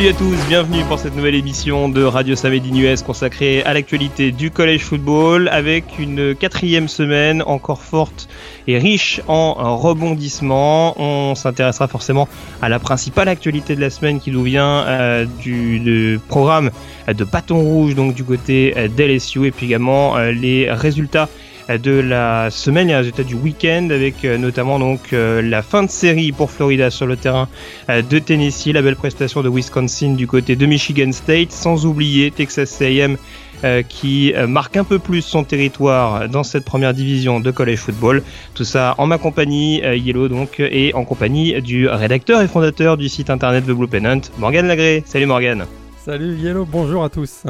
Salut à tous, bienvenue pour cette nouvelle émission de Radio Samedi US consacrée à l'actualité du collège football avec une quatrième semaine encore forte et riche en rebondissements. On s'intéressera forcément à la principale actualité de la semaine qui nous vient euh, du, programme de bâton rouge donc du côté euh, d'LSU et puis également euh, les résultats de la semaine, les résultats du week-end avec euh, notamment donc euh, la fin de série pour Florida sur le terrain euh, de Tennessee, la belle prestation de Wisconsin du côté de Michigan State, sans oublier Texas A&M qui marque un peu plus son territoire dans cette première division de college football. Tout ça en ma compagnie, Yellow donc, et en compagnie du rédacteur et fondateur du site internet The Blue Pennant, Morgan Lagré. Salut Morgan. Salut Yellow, bonjour à tous.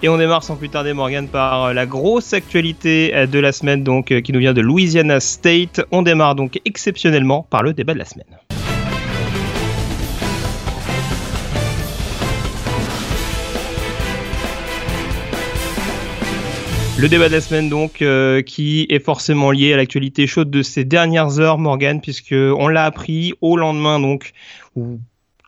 Et on démarre sans plus tarder, Morgan, par euh, la grosse actualité euh, de la semaine, donc, euh, qui nous vient de Louisiana State. On démarre donc exceptionnellement par le débat de la semaine. Le débat de la semaine donc qui est forcément lié à l'actualité chaude de ces dernières heures Morgan puisque on l'a appris au lendemain donc ou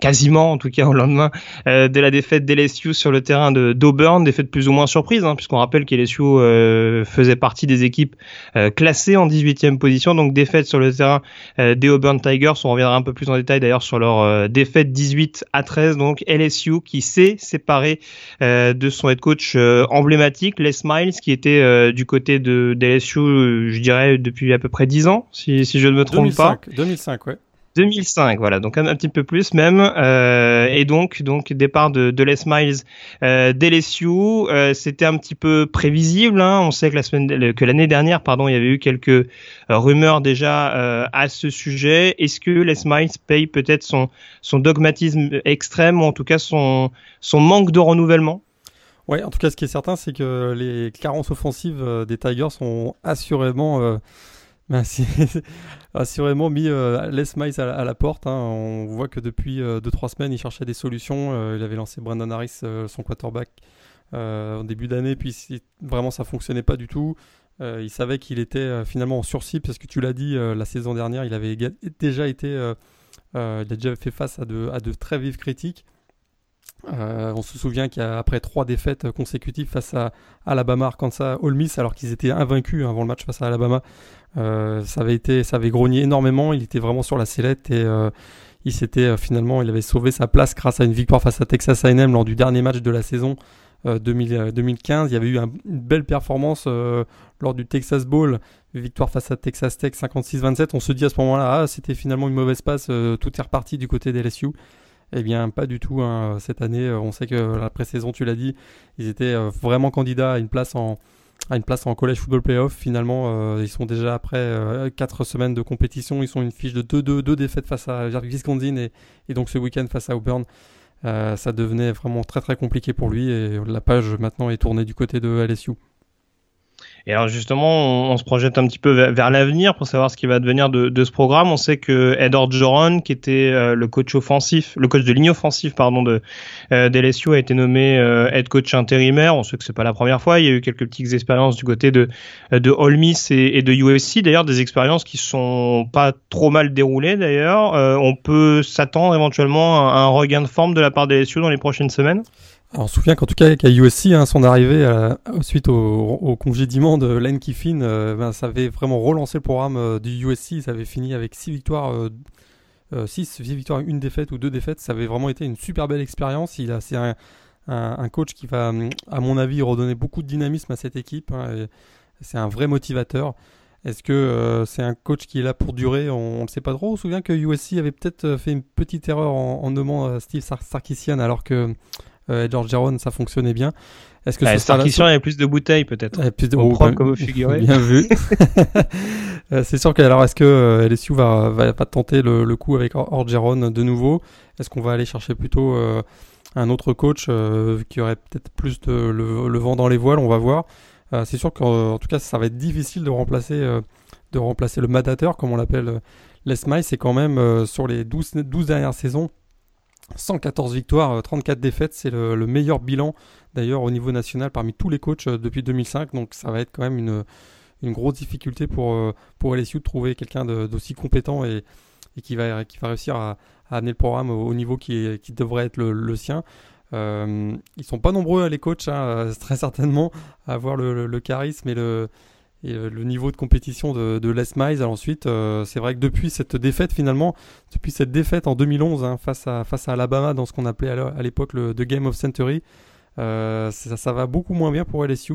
quasiment en tout cas au lendemain euh, de la défaite d'LSU sur le terrain de d'Auburn, défaite plus ou moins surprise, hein, puisqu'on rappelle qu'LSU euh, faisait partie des équipes euh, classées en 18e position, donc défaite sur le terrain euh, des Auburn Tigers. On reviendra un peu plus en détail d'ailleurs sur leur défaite 18 à 13, donc LSU qui s'est séparé de son head coach emblématique, Les Miles, qui était du côté de d'LSU, je dirais depuis à peu près 10 ans, si, si je ne me trompe 2005, pas. 2005, ouais. 2005, voilà, donc un, petit peu plus même, euh, et donc donc départ de, de Les Miles euh, d'LSU, euh, c'était un petit peu prévisible. Hein. On sait que la semaine, que l'année dernière, pardon, il y avait eu quelques euh, rumeurs déjà euh, à ce sujet. Est-ce que Les Miles paye peut-être son son dogmatisme extrême ou en tout cas son son manque de renouvellement? Ouais, en tout cas, ce qui est certain, c'est que les carences offensives des Tigers sont assurément ben, assurément mis euh, Les Miles à, la porte. Hein. On voit que depuis 2-3 euh, semaines, il cherchait des solutions. Euh, il avait lancé Brandon Harris, son quarterback, au début d'année, puis vraiment ça fonctionnait pas du tout. il savait qu'il était finalement en sursis, parce que tu l'as dit, la saison dernière, il avait déjà été, il a déjà fait face à de, à très vives critiques. On se souvient qu'après trois défaites consécutives face à Alabama, Arkansas, Ole Miss, alors qu'ils étaient invaincus avant le match face à Alabama, euh, ça avait été, ça avait grogné énormément. Il était vraiment sur la sellette et euh, il s'était finalement, il avait sauvé sa place grâce à une victoire face à Texas A&M lors du dernier match de la saison 2015. Il y avait eu une belle performance lors du Texas Bowl, victoire face à Texas Tech 56-27. On se dit à ce moment-là, ah, c'était finalement une mauvaise passe, tout est reparti du côté des LSU. Eh bien, pas du tout. Hein. Cette année, euh, on sait que la pré-saison, tu l'as dit, ils étaient euh, vraiment candidats à une place en, à une place en college football playoff. Finalement, euh, ils sont déjà après 4 semaines de compétition. Ils sont une fiche de 2-2, 2 défaites face à Wisconsin et, et donc ce week-end face à Auburn. ça devenait vraiment très très compliqué pour lui et la page maintenant est tournée du côté de LSU. Et alors justement, on, se projette un petit peu vers, l'avenir pour savoir ce qui va devenir de, ce programme. On sait que Edward Joron, qui était euh, le coach offensif, le coach de ligne offensive pardon de euh, a été nommé euh, head coach intérimaire. On sait que c'est pas la première fois. Il y a eu quelques petites expériences du côté de de Miss et, de USC. D'ailleurs, des expériences qui sont pas trop mal déroulées. D'ailleurs, on peut s'attendre éventuellement à un regain de forme de la part de LSU dans les prochaines semaines? Alors, on se souvient qu'en tout cas, qu'à USC, hein, son arrivée euh, suite au, au, congédiement de Lane Kiffin, euh, ben, ça avait vraiment relancé le programme euh, du USC. Ça avait fini avec 6 victoires, 6 victoires, une défaite ou deux défaites. Ça avait vraiment été une super belle expérience. Il a, c'est un, coach qui va, à mon avis, redonner beaucoup de dynamisme à cette équipe. Hein, c'est un vrai motivateur. Est-ce que c'est un coach qui est là pour durer? On ne sait pas trop. On se souvient que USC avait peut-être fait une petite erreur en, en nommant Steve Sarkisian alors que euh, George Jaron, ça fonctionnait bien. Est-ce que c'est il y avait plus de bouteilles peut-être Plus de bouteilles, comme vous figurez. Bien vu. Euh, c'est sûr que alors est-ce que euh, LSU va, va pas tenter le, le coup avec Orgeron de nouveau? Est-ce qu'on va aller chercher plutôt euh, un autre coach qui aurait peut-être plus de le, vent dans les voiles? On va voir. c'est sûr qu'en tout cas ça va être difficile de remplacer de remplacer le madateur comme on l'appelle Les C'est quand même sur les 12, 12 dernières saisons 114 victoires, 34 euh, défaites, c'est le, meilleur bilan d'ailleurs au niveau national parmi tous les coachs euh, depuis 2005. Donc ça va être quand même une, une grosse difficulté pour, euh, pour LSU de trouver quelqu'un d'aussi compétent et, et qui va, qui va réussir à, amener le programme au, niveau qui, qui devrait être le, sien. Euh, ils sont pas nombreux, les coachs, hein, très certainement, à avoir le, charisme et le, le niveau de compétition de, de Les Miles. ensuite, c'est vrai que depuis cette défaite, finalement, depuis cette défaite en 2011 hein, face, à, face à Alabama dans ce qu'on appelait à l'époque le The Game of Century, ça, ça, va beaucoup moins bien pour LSU.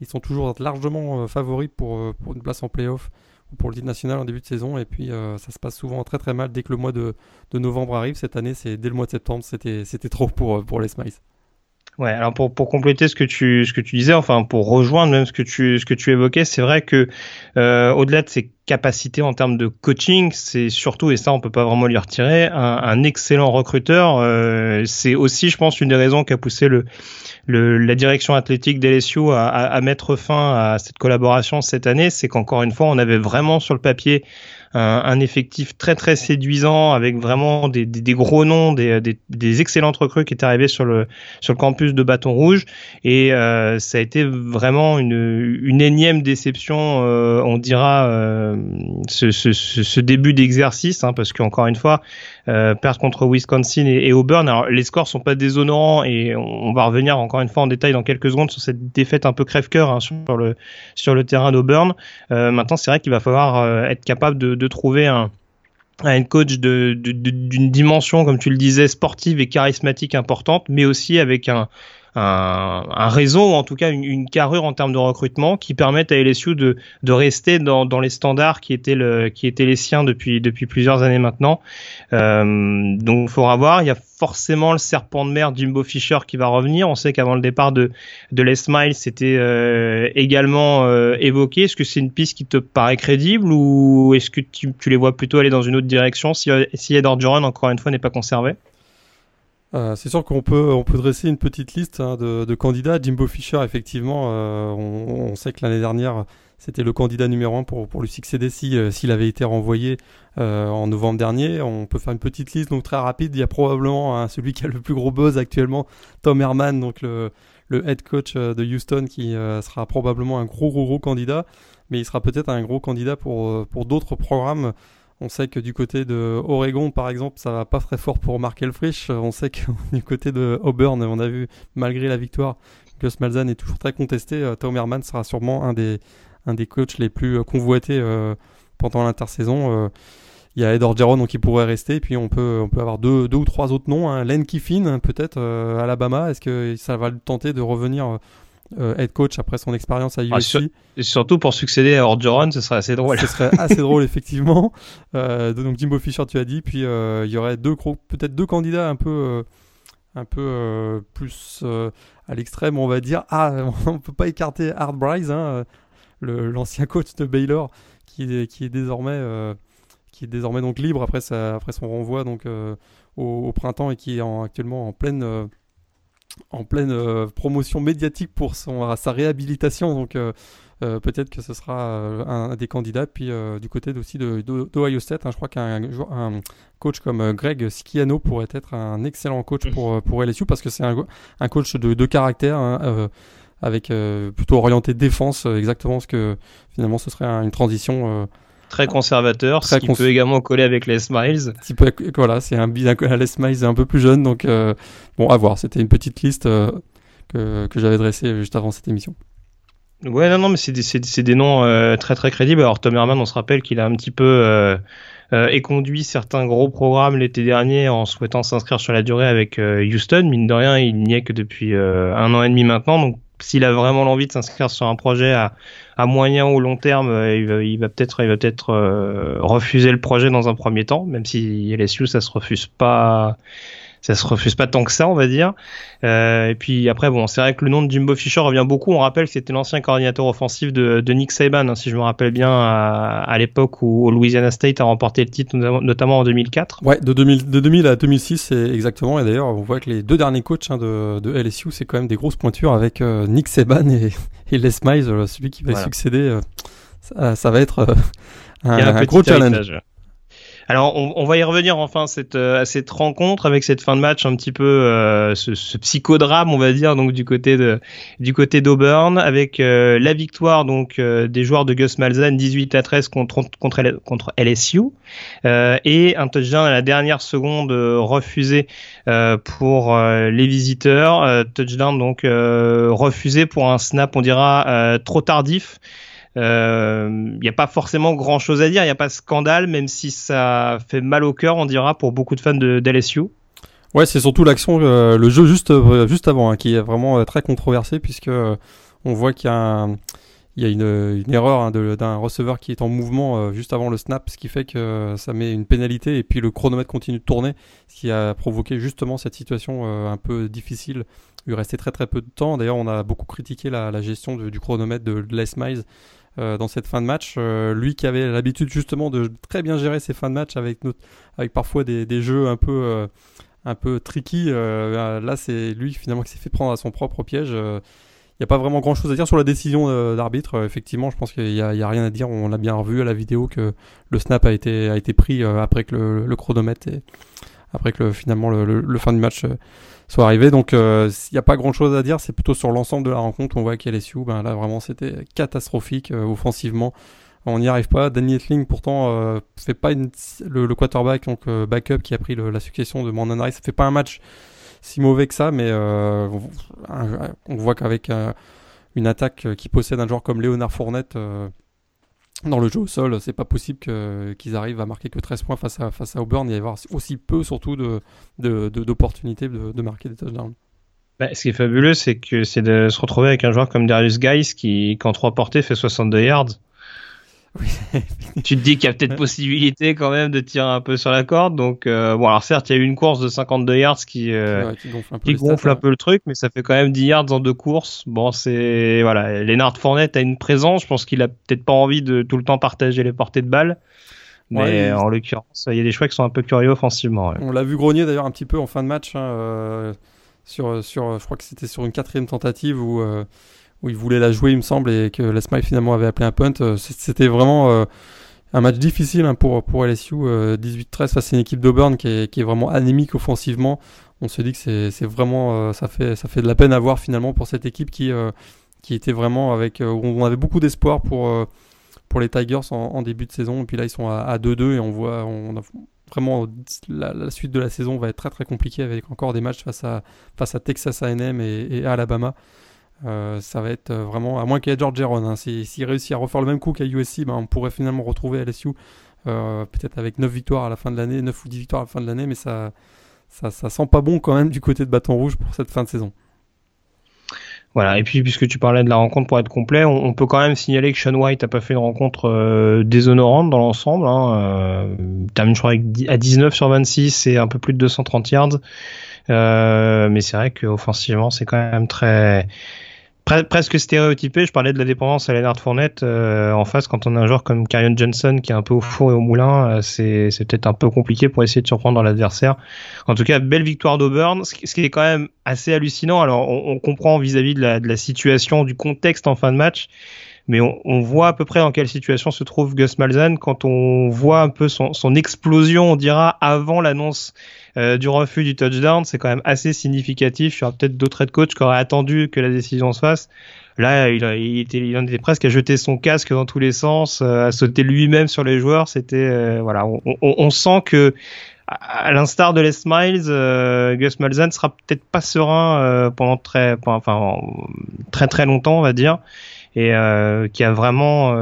Ils sont toujours largement euh, favoris pour, euh, une place en playoff ou pour le titre national en début de saison. Et puis euh, ça se passe souvent très très mal dès que le mois de, de novembre arrive. Cette année, c'est dès le mois de septembre, c'était trop pour, pour les Smiles. Ouais, alors pour, pour compléter ce que tu ce que tu disais, enfin pour rejoindre même ce que tu ce que tu évoquais, c'est vrai que euh, au-delà de ses capacités en termes de coaching, c'est surtout et ça on peut pas vraiment lui retirer un, un excellent recruteur. Euh, c'est aussi, je pense, une des raisons qui a poussé le, le la direction athlétique d'LSU à, à, à mettre fin à cette collaboration cette année, c'est qu'encore une fois, on avait vraiment sur le papier un, effectif très très séduisant avec vraiment des, des, gros noms, des, des, des, excellentes recrues qui étaient arrivées sur le sur le campus de Bâton Rouge. Et euh, ça a été vraiment une, une énième déception, euh, on dira, euh, ce, ce, ce, début d'exercice, hein, parce qu'encore une fois, euh, perdre contre Wisconsin et, Auburn. Alors les scores sont pas déshonorants et on, va revenir encore une fois en détail dans quelques secondes sur cette défaite un peu crève-cœur hein, sur le terrain d'Auburn. Euh, maintenant, c'est vrai qu'il va falloir euh, être capable de, trouver un un coach d'une dimension, comme tu le disais, sportive et charismatique importante, mais aussi avec un, un, un, réseau, ou en tout cas une, une, carrure en termes de recrutement qui permettent à LSU de, de rester dans, dans, les standards qui étaient, le, qui étaient les siens depuis, depuis plusieurs années maintenant. Euh, donc il faudra voir, il y a forcément le serpent de mer Jimbo Fisher qui va revenir. On sait qu'avant le départ de, de Les Miles, c'était euh, également euh, évoqué. Est-ce que c'est une piste qui te paraît crédible ou est-ce que tu, tu, les vois plutôt aller dans une autre direction si, si Ed Orgeron, encore une fois, n'est pas conservé? Euh, c'est sûr qu'on peut, on peut dresser une petite liste hein, de, de, candidats. Jimbo Fisher, effectivement, euh, on, on, sait que l'année dernière, c'était le candidat numéro un pour, pour lui succéder si, euh, s'il avait été renvoyé euh, en novembre dernier. On peut faire une petite liste donc très rapide. Il y a probablement hein, celui qui a le plus gros buzz actuellement, Tom Herman, donc le, le head coach de Houston, qui sera probablement un gros, gros, gros candidat. Mais il sera peut-être un gros candidat pour, pour d'autres programmes. On sait que du côté de Oregon, par exemple, ça va pas très fort pour Mark Elfrich. On sait que du côté de Auburn, on a vu, malgré la victoire, Gus Malzahn est toujours très contesté. Euh, Tom Herman sera sûrement un des, un coachs les plus euh, convoités euh, pendant l'intersaison. Il y a Ed Orgeron donc qui pourrait rester. Puis on peut, avoir deux, ou trois autres noms. Hein. Len Kiffin, peut-être, Alabama. Est-ce que ça va tenter de revenir euh, head coach après son expérience à USC. Ah, et surtout pour succéder à Orgeron, ce serait assez drôle. Ce serait assez drôle effectivement. Euh, donc Jimbo Fisher, tu as dit, puis euh, il y aurait deux peut-être deux candidats un peu un peu plus à l'extrême, on va dire. Ah, on peut pas écarter Art Bryce, hein, l'ancien coach de Baylor, qui est, qui est désormais qui est désormais donc libre après sa, après son renvoi donc au, au, printemps et qui est en, actuellement en pleine en pleine euh, promotion médiatique pour son, sa réhabilitation. Donc euh, euh, peut-être que ce sera un, des candidats. Puis du côté aussi de, d'Ohio State, hein, je crois qu'un un coach comme Greg Schiano pourrait être un excellent coach pour, pour LSU parce que c'est un, un coach de, de caractère. Hein, avec plutôt orienté défense, exactement ce que finalement ce serait une transition très conservateur, ce qui peut également coller avec les Smiles. voilà, c'est un bilan les Smiles un peu plus jeune, donc euh, bon, à voir. C'était une petite liste euh, que, que j'avais dressée juste avant cette émission. Ouais, non, non, mais c'est des, des, noms euh, très très crédibles. Alors Tom Herman, on se rappelle qu'il a un petit peu éconduit certains gros programmes l'été dernier en souhaitant s'inscrire sur la durée avec Houston. Mine de rien, il n'y est que depuis un an et demi maintenant, donc s'il a vraiment l'envie de s'inscrire sur un projet à, moyen ou long terme, euh, il va, il va peut-être, il va peut-être euh, refuser le projet dans un premier temps, même si LSU ça se refuse pas ça se refuse pas tant que ça, on va dire. Euh, et puis après, bon, c'est vrai que le nom de Jimbo Fisher revient beaucoup. On rappelle que c'était l'ancien coordinateur offensif de, de Nick Saban, hein, si je me rappelle bien, à, à l'époque où, Louisiana State a remporté le titre, notamment en 2004. Ouais, de 2000, de 2000 à 2006, exactement. Et d'ailleurs, on voit que les deux derniers coachs hein, de, de, LSU, c'est quand même des grosses pointures avec euh, Nick Saban et, et Les Miles, euh, celui qui va succéder. Euh, ça, ça, va être un, un, gros challenge. Alors, on, va y revenir enfin cette, à cette rencontre avec cette fin de match un petit peu ce, ce, psychodrame, on va dire, donc du côté du côté d'Auburn, avec la victoire donc des joueurs de Gus Malzahn 18 à 13 contre contre, contre LSU et un touchdown à la dernière seconde refusé pour les visiteurs, touchdown donc refusé pour un snap, on dira trop tardif. Il euh, n'y a pas forcément grand chose à dire, il n'y a pas de scandale, même si ça fait mal au cœur, on dira, pour beaucoup de fans de, d'LSU. Ouais, c'est surtout l'action, euh, le jeu juste, euh, juste avant, hein, qui est vraiment très controversé, puisque on voit qu'il y a, une erreur hein, d'un receveur qui est en mouvement juste avant le snap, ce qui fait que ça met une pénalité, et puis le chronomètre continue de tourner, ce qui a provoqué justement cette situation un peu difficile. Il restait très très peu de temps. D'ailleurs, on a beaucoup critiqué la, gestion du chronomètre de, Les Miles euh, dans cette fin de match. Euh, lui qui avait l'habitude justement de très bien gérer ses fins de match avec, avec parfois des, jeux un peu, euh, un peu tricky. là, c'est lui finalement qui s'est fait prendre à son propre piège. Il n'y a pas vraiment grand chose à dire sur la décision d'arbitre. effectivement, je pense qu'il n'y a, rien à dire. On l'a bien revu à la vidéo que le snap a été, a été pris après que le, chronomètre et après que finalement le, le, fin du match soit arrivé. Donc il euh, n'y a pas grand chose à dire, c'est plutôt sur l'ensemble de la rencontre. On voit qu'LSU, ben là vraiment c'était catastrophique euh, offensivement. On n'y arrive pas. Danny Etling pourtant euh, fait pas le, quarterback donc backup qui a pris la succession de Mandon Rice. Ça fait pas un match si mauvais que ça, mais on voit qu'avec une attaque qui possède un joueur comme Léonard Fournette dans le jeu au sol, c'est pas possible qu'ils arrivent à marquer que 13 points face à, Auburn et avoir aussi peu surtout d'opportunités de, marquer des touchdowns. Bah, ce qui est fabuleux, c'est que c'est de se retrouver avec un joueur comme Darius Guys qui, quand trois portées, fait 62 yards. Tu te dis qu'il y a peut-être possibilité quand même de tirer un peu sur la corde. Donc, euh, bon, alors certes, il y a eu une course de 52 yards qui, euh, qui gonfle, un, peu, le truc, mais ça fait quand même 10 yards en deux courses. Bon, c'est voilà, Lennart Fournette a une présence. Je pense qu'il a peut-être pas envie de tout le temps partager les portées de balles. Mais en l'occurrence, il y a des choix qui sont un peu curieux offensivement. On l'a vu grogner d'ailleurs un petit peu en fin de match. Hein, euh, sur, sur, je crois que c'était sur une quatrième tentative où où il voulait la jouer, il me semble, et que Les Smile finalement avait appelé un punt. Euh, c'était vraiment euh, un match difficile hein, pour, pour LSU. 18-13 euh, face à une équipe d'Auburn qui est, qui est vraiment anémique offensivement. On se dit que c'est vraiment, ça, fait, ça fait de la peine à voir finalement pour cette équipe qui, qui était vraiment avec. on avait beaucoup d'espoir pour, pour les Tigers en, début de saison. Et puis là, ils sont à 2-2 et on voit. On a, vraiment la, suite de la saison va être très très compliquée avec encore des matchs face à, face à Texas A&M et, et Alabama. Euh, ça va être euh, vraiment, à moins qu'il y ait George Aaron, hein, s'il réussit à refaire le même coup qu'à USC, ben, on pourrait finalement retrouver LSU euh, peut-être avec 9 victoires à la fin de l'année, 9 ou 10 victoires à la fin de l'année, mais ça, ça, sent pas bon quand même du côté de Bâton Rouge pour cette fin de saison. Voilà, et puis puisque tu parlais de la rencontre pour être complet, on, peut quand même signaler que Sean White a pas fait une rencontre déshonorante dans l'ensemble. Hein, termine je crois à 19 sur 26 et un peu plus de 230 yards. mais c'est vrai qu'offensivement c'est quand même très presque stéréotypé. Je parlais de la dépendance à Leonard Fournette. Euh, en face, quand on a un joueur comme Karion Johnson qui est un peu au four et au moulin, euh, c'est, peut-être un peu compliqué pour essayer de surprendre l'adversaire. En tout cas, belle victoire d'Auburn, ce qui est quand même assez hallucinant. Alors, on, comprend vis-à-vis de, la, de la situation, du contexte en fin de match mais on, on, voit à peu près dans quelle situation se trouve Gus Malzahn quand on voit un peu son, son explosion, on dira, avant l'annonce euh, du refus du touchdown. C'est quand même assez significatif. Il y aura peut-être d'autres head coachs qui auraient attendu que la décision se fasse. Là, il, était, en était presque à jeter son casque dans tous les sens, euh, à sauter lui-même sur les joueurs. C'était euh, voilà, on, sent que à l'instar de Les Smiles, euh, Gus Malzahn sera peut-être pas serein pendant très, enfin très très longtemps, on va dire et euh, qui a vraiment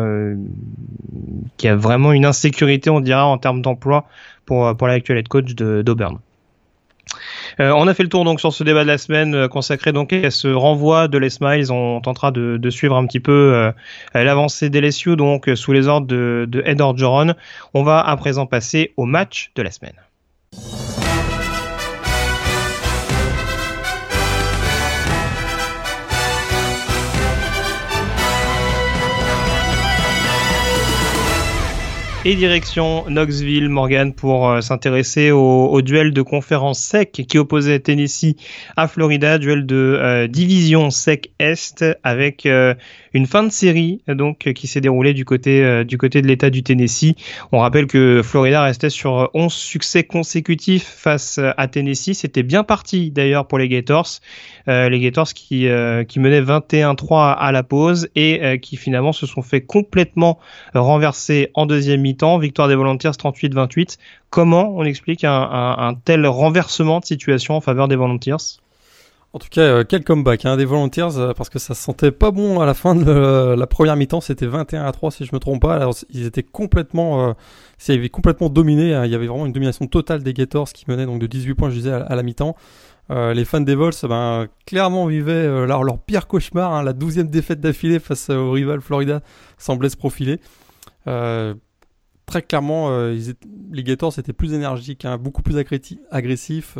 qui a vraiment une insécurité on dira en termes d'emploi pour pour l'actuel head coach d'Auburn. Euh, on a fait le tour donc sur ce débat de la semaine euh, consacré donc à ce renvoi de Les Smiles. On tentera de, suivre un petit peu euh, l'avancée des donc sous les ordres de, de Ed. On va à présent passer au match de la semaine. Et direction Knoxville, Morgan, pour euh, s'intéresser au, duel de conférence SEC qui opposait Tennessee à Florida, duel de euh, division SEC Est avec euh, une fin de série donc qui s'est déroulée du côté du côté de l'État du Tennessee. On rappelle que Florida restait sur 11 succès consécutifs face à Tennessee. C'était bien parti d'ailleurs pour les Gators. Les Gators qui, qui menaient 21-3 à la pause et qui finalement se sont fait complètement renverser en deuxième mi-temps. Victoire des Volunteers 38-28. Comment on explique un, tel renversement de situation en faveur des Volunteers? En tout cas, euh, quel comeback hein, des Volunteers, euh, parce que ça se sentait pas bon à la fin de la première mi-temps. C'était 21 à 3 si je me trompe pas. Alors, ils étaient complètement, euh, complètement dominé. Hein. Il y avait vraiment une domination totale des Gators qui menaient donc de 18 points, je disais, à, la mi-temps. Euh, les fans des Vols, ben, clairement vivaient leur, leur, pire cauchemar. Hein. La douzième défaite d'affilée face au rival Florida semblait se profiler. Euh, très clairement, euh, les Gators étaient plus énergiques, hein, beaucoup plus agressifs,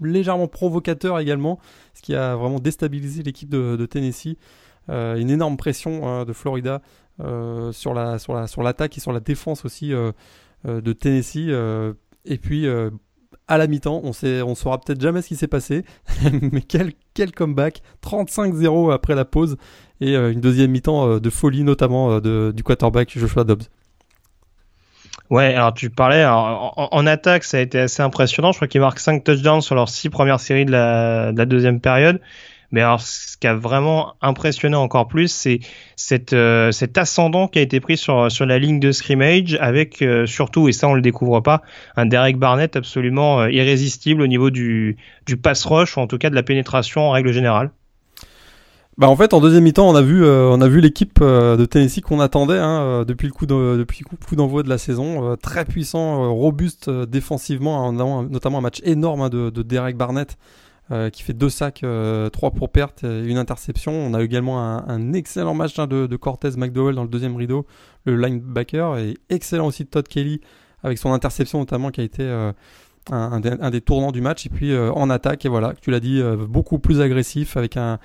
légèrement provocateurs également, ce qui a vraiment déstabilisé l'équipe de, Tennessee. Euh, une énorme pression hein, de Florida sur l'attaque et sur la défense aussi de Tennessee. et puis à la mi-temps, on sait, on saura peut-être jamais ce qui s'est passé, mais quel, quel comeback 35-0 après la pause et une deuxième mi-temps de folie notamment du quarterback Joshua Dobbs. Ouais, alors tu parlais, en, attaque, ça a été assez impressionnant. Je crois qu'ils marquent 5 touchdowns sur leurs 6 premières séries de la, deuxième période. Mais alors, ce qui a vraiment impressionné encore plus, c'est euh, cet ascendant qui a été pris sur, la ligne de scrimmage avec euh, surtout, et ça on le découvre pas, un Derek Barnett absolument euh, irrésistible au niveau du, du pass rush, ou en tout cas de la pénétration en règle générale. Bah en fait en deuxième mi-temps on a vu on a vu l'équipe de Tennessee qu'on attendait hein, depuis le coup d'envoi de la saison très puissant robuste défensivement notamment un match énorme hein, de, Derek Barnett qui fait deux sacs trois pour perte et une interception on a également un, excellent match hein, de, Cortez McDowell dans le deuxième rideau le linebacker et excellent aussi de Todd Kelly avec son interception notamment qui a été un, des, tournants du match. Et puis euh, en attaque, et voilà, tu l'as dit, euh, beaucoup plus agressif avec un,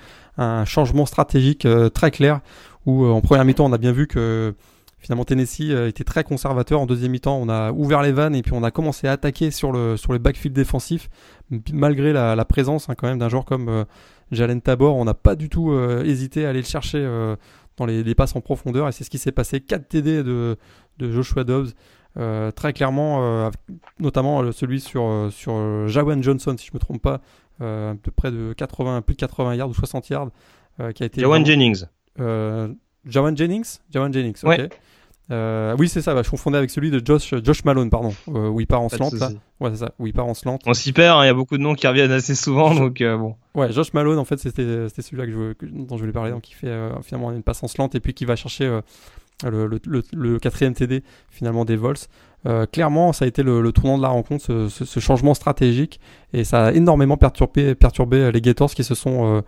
changement stratégique euh, très clair. Où en première mi-temps, on a bien vu que finalement Tennessee était très conservateur. En deuxième mi-temps, on a ouvert les vannes et puis on a commencé à attaquer sur le sur les backfield défensifs, malgré la, présence hein, quand même d'un joueur comme Jalen Tabor. On n'a pas du tout hésité à aller le chercher dans les, passes en profondeur et c'est ce qui s'est passé. 4 TD de, de Joshua Dobbs. Euh, très clairement, euh, notamment euh, celui sur, sur Jawan Johnson, si je ne me trompe pas, de près de 80, plus de 80 yards ou 60 yards, qui a été. Jawan Jennings. Jawan Jennings? Jawan Jennings, ok. Oui, c'est ça, bah, je confondais avec celui de Josh, Josh Malone, pardon, où il part en slant. Là. Ouais, c'est ça, où il part en slant. On s'y perd, hein, il y a beaucoup de noms qui reviennent assez souvent, donc bon. Ouais, Josh Malone, en fait, c'était celui-là que je, dont je voulais parler, donc qui fait finalement une passe en slant et puis qui va chercher le, quatrième TD finalement des Vols. Euh, clairement, ça a été le, tournant de la rencontre, ce, changement stratégique, et ça a énormément perturbé, perturbé les Gators qui se sont euh,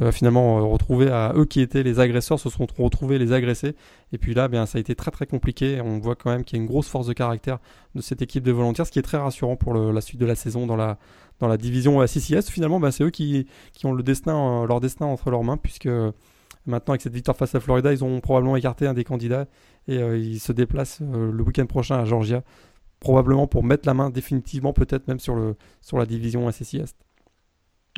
euh, finalement retrouvés à eux qui étaient les agresseurs, se sont retrouvés les agressés. Et puis là, bien, ça a été très très compliqué. On voit quand même qu'il y a une grosse force de caractère de cette équipe de volontaires, ce qui est très rassurant pour la suite de la saison dans la, dans la division CCS. Finalement, ben, c'est eux qui, qui ont le destin, leur destin entre leurs mains, puisque Maintenant, avec cette victoire face à Florida, ils ont probablement écarté un des candidats et euh, ils se déplacent euh, le week-end prochain à Georgia, probablement pour mettre la main définitivement, peut-être même sur, la division Est.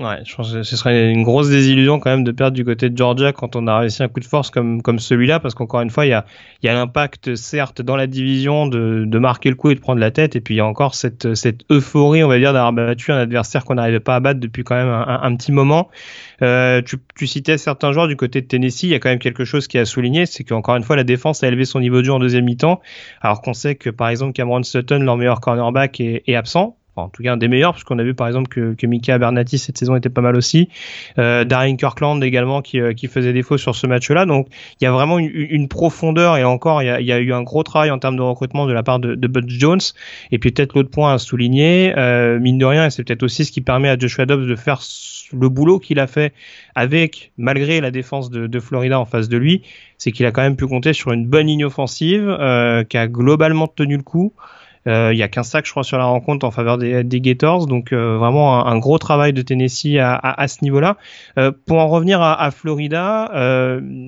Ouais, je pense que ce serait une grosse désillusion quand même de perdre du côté de Georgia quand on a réussi un coup de force comme, comme celui-là, parce qu'encore une fois, il y a, il y a l'impact, certes, dans la division de, de marquer le coup et de prendre la tête, et puis il y a encore cette, cette euphorie, on va dire, d'avoir battu un adversaire qu'on n'arrivait pas à battre depuis quand même un, petit moment. Euh, tu, tu, citais certains joueurs du côté de Tennessee, il y a quand même quelque chose qui a souligné, c'est qu'encore une fois, la défense a élevé son niveau de jeu en deuxième mi-temps, alors qu'on sait que, par exemple, Cameron Sutton, leur meilleur cornerback, est absent en tout cas un des meilleurs, parce qu'on a vu par exemple que, que Mika Bernati cette saison était pas mal aussi. Euh, Darren Kirkland également qui, euh, qui faisait défaut sur ce match-là. Donc il y a vraiment une, profondeur et encore il y, a, il y, a, eu un gros travail en termes de recrutement de la part de, de Bud Jones. Et puis peut-être l'autre point à souligner, euh, mine de rien, et c'est peut-être aussi ce qui permet à Joshua Dobbs de faire le boulot qu'il a fait avec, malgré la défense de, de Florida en face de lui, c'est qu'il a quand même pu compter sur une bonne ligne offensive euh, qui a globalement tenu le coup. Il y a qu'un sac, je crois, sur la rencontre en faveur des, des Gators. Donc vraiment un, gros travail de Tennessee à, à, ce niveau-là. pour en revenir à, à Florida,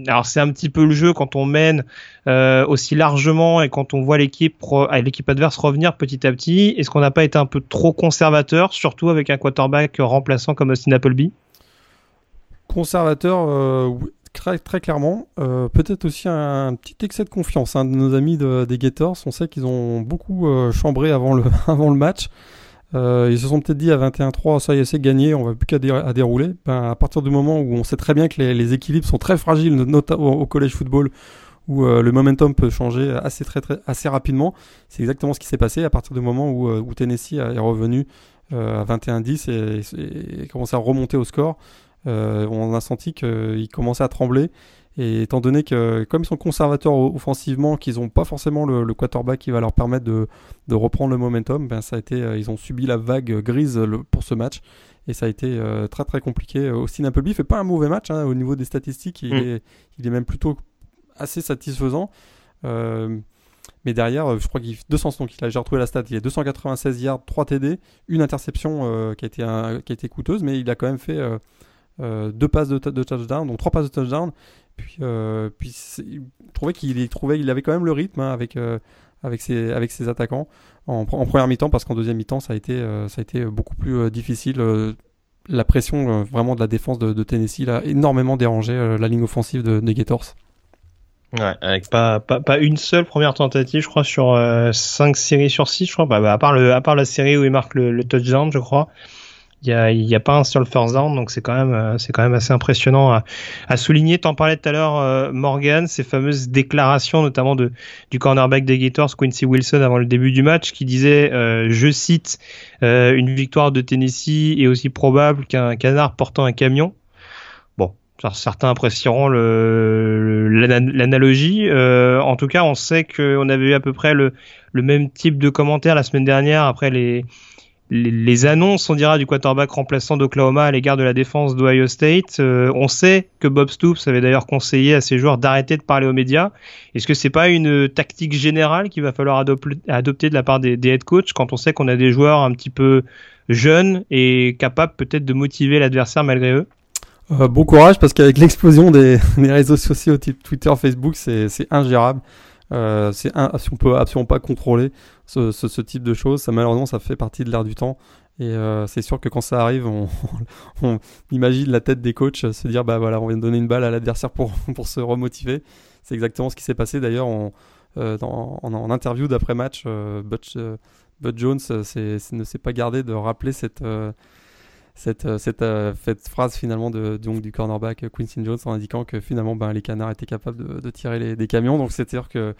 alors c'est un petit peu le jeu quand on mène aussi largement et quand on voit l'équipe l'équipe adverse revenir petit à petit. Est-ce qu'on n'a pas été un peu trop conservateur, surtout avec un quarterback remplaçant comme Austin Appleby? Conservateur, euh, très, clairement. Euh, peut-être aussi un, petit excès de confiance hein, de nos amis des Gators. On sait qu'ils ont beaucoup euh, chambré avant le, match. ils se sont peut-être dit à 21-3, ça y est, c'est gagné, on va plus qu'à dérouler. Ben, à partir du moment où on sait très bien que les, équilibres sont très fragiles, notamment au, collège football, où le momentum peut changer assez, très, assez rapidement, c'est exactement ce qui s'est passé à partir du moment où, Tennessee est revenu à 21-10 et, et, commencé à remonter au score. Euh, on a senti qu'ils commençaient à trembler. Et étant donné que, comme ils sont conservateurs offensivement, qu'ils n'ont pas forcément le, quarterback qui va leur permettre de, reprendre le momentum, ben ça a été, euh, ils ont subi la vague grise pour ce match. Et ça a été euh, très très compliqué. Austin Appleby fait pas un mauvais match hein, au niveau des statistiques. Il, mm. est, il est même plutôt assez satisfaisant. mais derrière, je crois qu'il 200 donc il a j'ai retrouvé la stat. Il a 296 yards, 3 TD, une interception qui a été qui a été coûteuse, mais il a quand même fait deux passes de, touchdown, donc trois passes de touchdown. Puis, euh, puis il trouvait qu'il il avait quand même le rythme hein, avec, euh, avec, ses, avec ses attaquants en, première mi-temps, parce qu'en deuxième mi-temps, ça, a été ça a été beaucoup plus difficile. la pression vraiment de la défense de, Tennessee a énormément dérangé la ligne offensive de, des Gators. Ouais, avec pas, pas, une seule première tentative, je crois, sur 5 séries sur 6, je crois. Bah, bah, à, part le, à part la série où il marque le touchdown, je crois. Il n'y a, y a pas un le first down, donc c'est quand même euh, c'est quand même assez impressionnant à, à souligner. T'en parlais tout à l'heure, euh, Morgan, ces fameuses déclarations, notamment de du cornerback des Gators, Quincy Wilson, avant le début du match, qui disait, euh, je cite, une victoire de Tennessee est aussi probable qu'un canard portant un camion. Bon, certains apprécieront l'analogie. en tout cas, on sait qu'on avait eu à peu près le, le même type de commentaire la semaine dernière après les les, annonces, on dira, du quarterback remplaçant d'Oklahoma à l'égard de la défense d'Ohio State. Euh, on sait que Bob Stoops avait d'ailleurs conseillé à ses joueurs d'arrêter de parler aux médias. Est-ce que c'est pas une tactique générale qu'il va falloir adopter de la part des, head coachs quand on sait qu'on a des joueurs un petit peu jeunes et capables peut-être de motiver l'adversaire malgré eux? Euh, bon courage parce qu'avec l'explosion des, réseaux sociaux type Twitter, Facebook, c'est ingérable. Euh, c'est un, on peut absolument pas contrôler ce, type de choses, ça malheureusement ça fait partie de l'air du temps. Et euh, c'est sûr que quand ça arrive, on, imagine la tête des coachs se dire bah voilà, on vient de donner une balle à l'adversaire pour, pour se remotiver. C'est exactement ce qui s'est passé d'ailleurs en, euh, en, interview d'après match. Butch, Jones ne s'est pas gardé de rappeler cette cette, euh, euh, cette, phrase finalement de, donc, du cornerback Quincy Jones en indiquant que finalement ben, les canards étaient capables de, tirer les, des camions. Donc c'est-à-dire que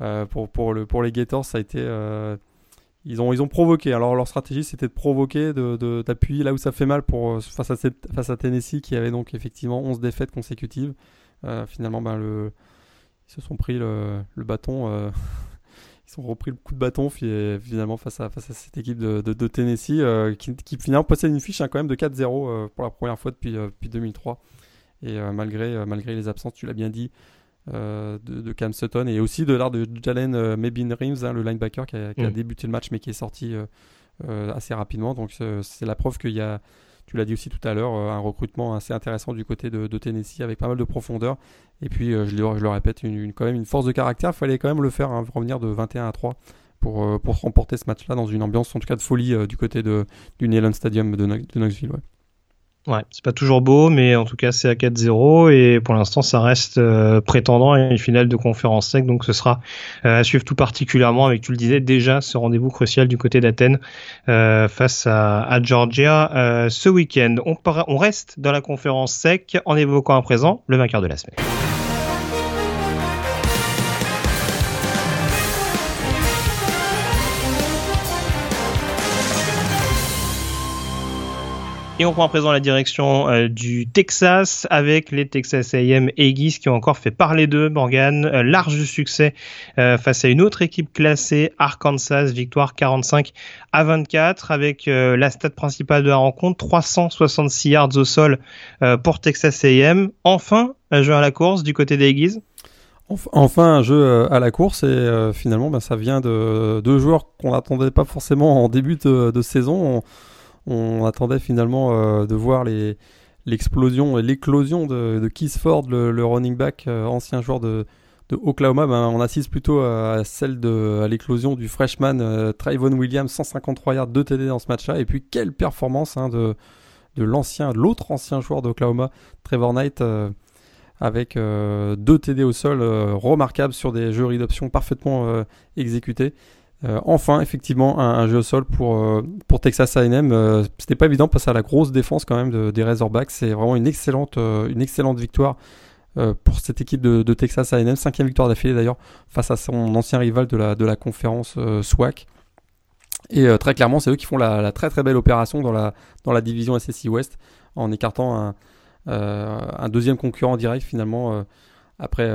euh, pour, pour, le, pour les Gators, ça a été. ils, ont, ils ont provoqué. Alors leur stratégie c'était de provoquer, d'appuyer de, là où ça fait mal pour, face, à face à Tennessee qui avait donc effectivement 11 défaites consécutives. finalement, ben, le, ils se sont pris le, le bâton ils ont repris le coup de bâton finalement face à, face à cette équipe de, de, Tennessee euh, qui, qui, finalement possède une fiche hein, quand même de 4-0 euh, pour la première fois depuis, euh, depuis 2003. Et malgré, malgré les absences, tu l'as bien dit, de, de, Cam Sutton et aussi de l'art de Jalen Mebin Reeves, hein, le linebacker qui a, qui a, mm. débuté le match mais qui est sorti assez rapidement. Donc c'est la preuve qu'il y a tu l'as dit aussi tout à l'heure, un recrutement assez intéressant du côté de, Tennessee avec pas mal de profondeur et puis, euh, je, le, je, répète, une, quand même une force de caractère. Il fallait quand même le faire, hein, revenir de 21 à 3 pour, euh, pour remporter ce match-là dans une ambiance, en tout cas de folie, euh, du côté de, du Neyland Stadium de, Knoxville. Ouais, c'est pas toujours beau, mais en tout cas c'est à 4-0 et pour l'instant ça reste euh, prétendant à une finale de conférence sec, donc ce sera euh, à suivre tout particulièrement avec, tu le disais déjà, ce rendez-vous crucial du côté d'Athènes euh, face à, à Georgia ce week-end. On, on reste dans la conférence sec en évoquant à présent le vainqueur de la semaine. Et on prend à présent la direction euh, du Texas avec les Texas A&M Aggies qui ont encore fait parler d'eux, Morgan. Euh, large succès euh, face à une autre équipe classée, Arkansas, victoire 45 à 24 avec la stade principale de la rencontre, 366 yards au sol pour Texas A&M. Enfin, un jeu à la course du côté des Aggies. Enfin, un jeu à la course et finalement, ben, ça vient de deux joueurs qu'on n'attendait pas forcément en début de, saison. On, attendait finalement de voir l'explosion et l'éclosion de, de Keith Ford, le, running back ancien joueur de, Oklahoma, ben, on assiste plutôt à celle de l'éclosion du freshman euh, Trayvon Williams, 153 yards, 2 TD dans ce match-là. Et puis quelle performance hein, de, l'autre ancien joueur d'Oklahoma, Trevor Knight, euh, avec 2 euh, TD au sol, remarquable sur des jeux d'option parfaitement exécutés. Enfin, effectivement, un, jeu au sol pour, pour Texas A&M. C'était pas évident parce à la grosse défense quand même de, des Razorbacks. C'est vraiment une excellente, une excellente victoire euh, pour cette équipe de, Texas A&M, cinquième victoire d'affilée d'ailleurs face à son ancien rival de la, conférence euh, SWAC. Et euh, très clairement, c'est eux qui font la, très très belle opération dans la, dans la division SSI West en écartant un, un deuxième concurrent direct finalement après,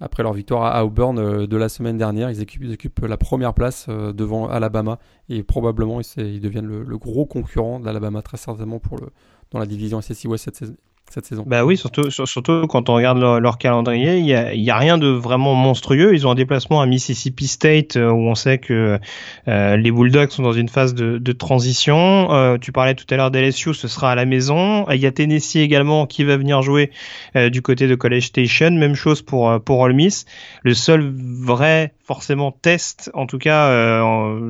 après leur victoire à Auburn de la semaine dernière. Ils occupent, la première place devant Alabama et probablement ils, deviennent le, gros concurrent d'Alabama très certainement dans la division SSI West cette, cette. Bah oui, surtout, surtout quand on regarde leur, calendrier, il n'y a, y a, rien de vraiment monstrueux. Ils ont un déplacement à Mississippi State euh, où on sait que euh, les Bulldogs sont dans une phase de, transition. Euh, tu parlais tout à l'heure d'LSU, ce sera à la maison. Il y a Tennessee également qui va venir jouer du côté de College Station. Même chose pour, pour Ole Miss. Le seul vrai forcément test, en tout cas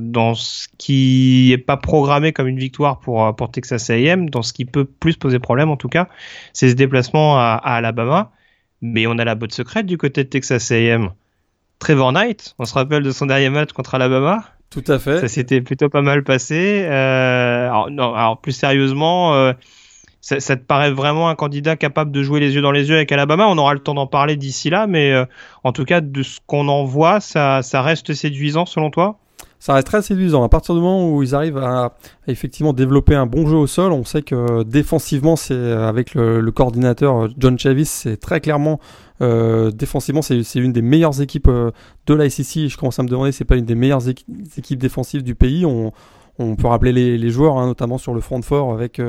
dans ce qui est pas programmé comme une victoire pour, pour Texas A&M, dans ce qui peut plus poser problème en tout cas, c'est ce déplacement à, Alabama. Mais on a la botte secrète du côté de Texas A&M. Trevor Knight, on se rappelle de son dernier match contre Alabama? Tout à fait. Ça s'était plutôt pas mal passé. Euh, alors, non, alors plus sérieusement, ça, te paraît vraiment un candidat capable de jouer les yeux dans les yeux avec Alabama? On aura le temps d'en parler d'ici là, mais euh, en tout cas, de ce qu'on en voit, ça, ça reste séduisant selon toi? Ça reste très séduisant. À partir du moment où ils arrivent à, effectivement développer un bon jeu au sol, on sait que défensivement, c'est avec le, coordinateur euh, John Chavis, c'est très clairement euh, défensivement, c'est une des meilleures équipes de la SEC. Je commence à me demander, c'est pas une des meilleures équipes défensives du pays. On, peut rappeler les, joueurs, hein, notamment sur le front fort avec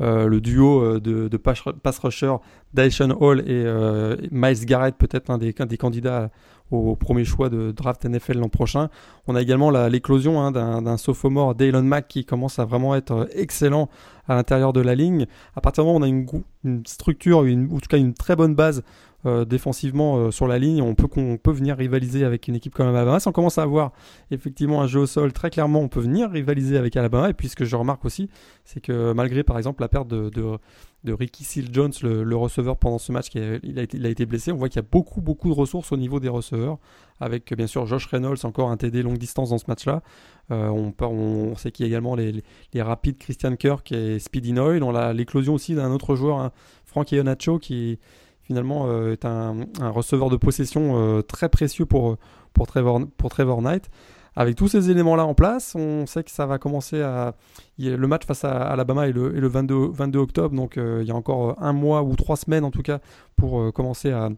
euh, le duo euh, de, pass, rusher Dyson Hall et euh, Miles Garrett, peut-être un des, des candidats au premier choix de draft NFL l'an prochain. On a également l'éclosion hein, d'un sophomore, Dalen Mack, qui commence à vraiment être excellent à l'intérieur de la ligne. À partir du moment où on a une, structure, ou en tout cas une très bonne base euh, défensivement euh, sur la ligne, on peut, peut venir rivaliser avec une équipe comme Alabama. Si on commence à avoir effectivement un jeu au sol, très clairement, on peut venir rivaliser avec Alabama. Et puis ce que je remarque aussi, c'est que malgré par exemple la perte de, Ricky Seal Jones, le, receveur pendant ce match, qui il, a été, il a été blessé, on voit qu'il y a beaucoup beaucoup de ressources au niveau des receveurs, avec bien sûr Josh Reynolds, encore un TD longue distance dans ce match-là. Euh, on, sait qu'il y a également les, rapides Christian Kirk et Speedy Noyle. On a l'éclosion aussi d'un autre joueur, hein, Frank Ionacho, qui finalement euh, est un, receveur de possession euh, très précieux pour Trevor Knight. Avec tous ces éléments-là en place, on sait que ça va commencer à. Le match face à Alabama est le, le 22, 22, octobre, donc euh, il y a encore un mois ou trois semaines en tout cas pour commencer à,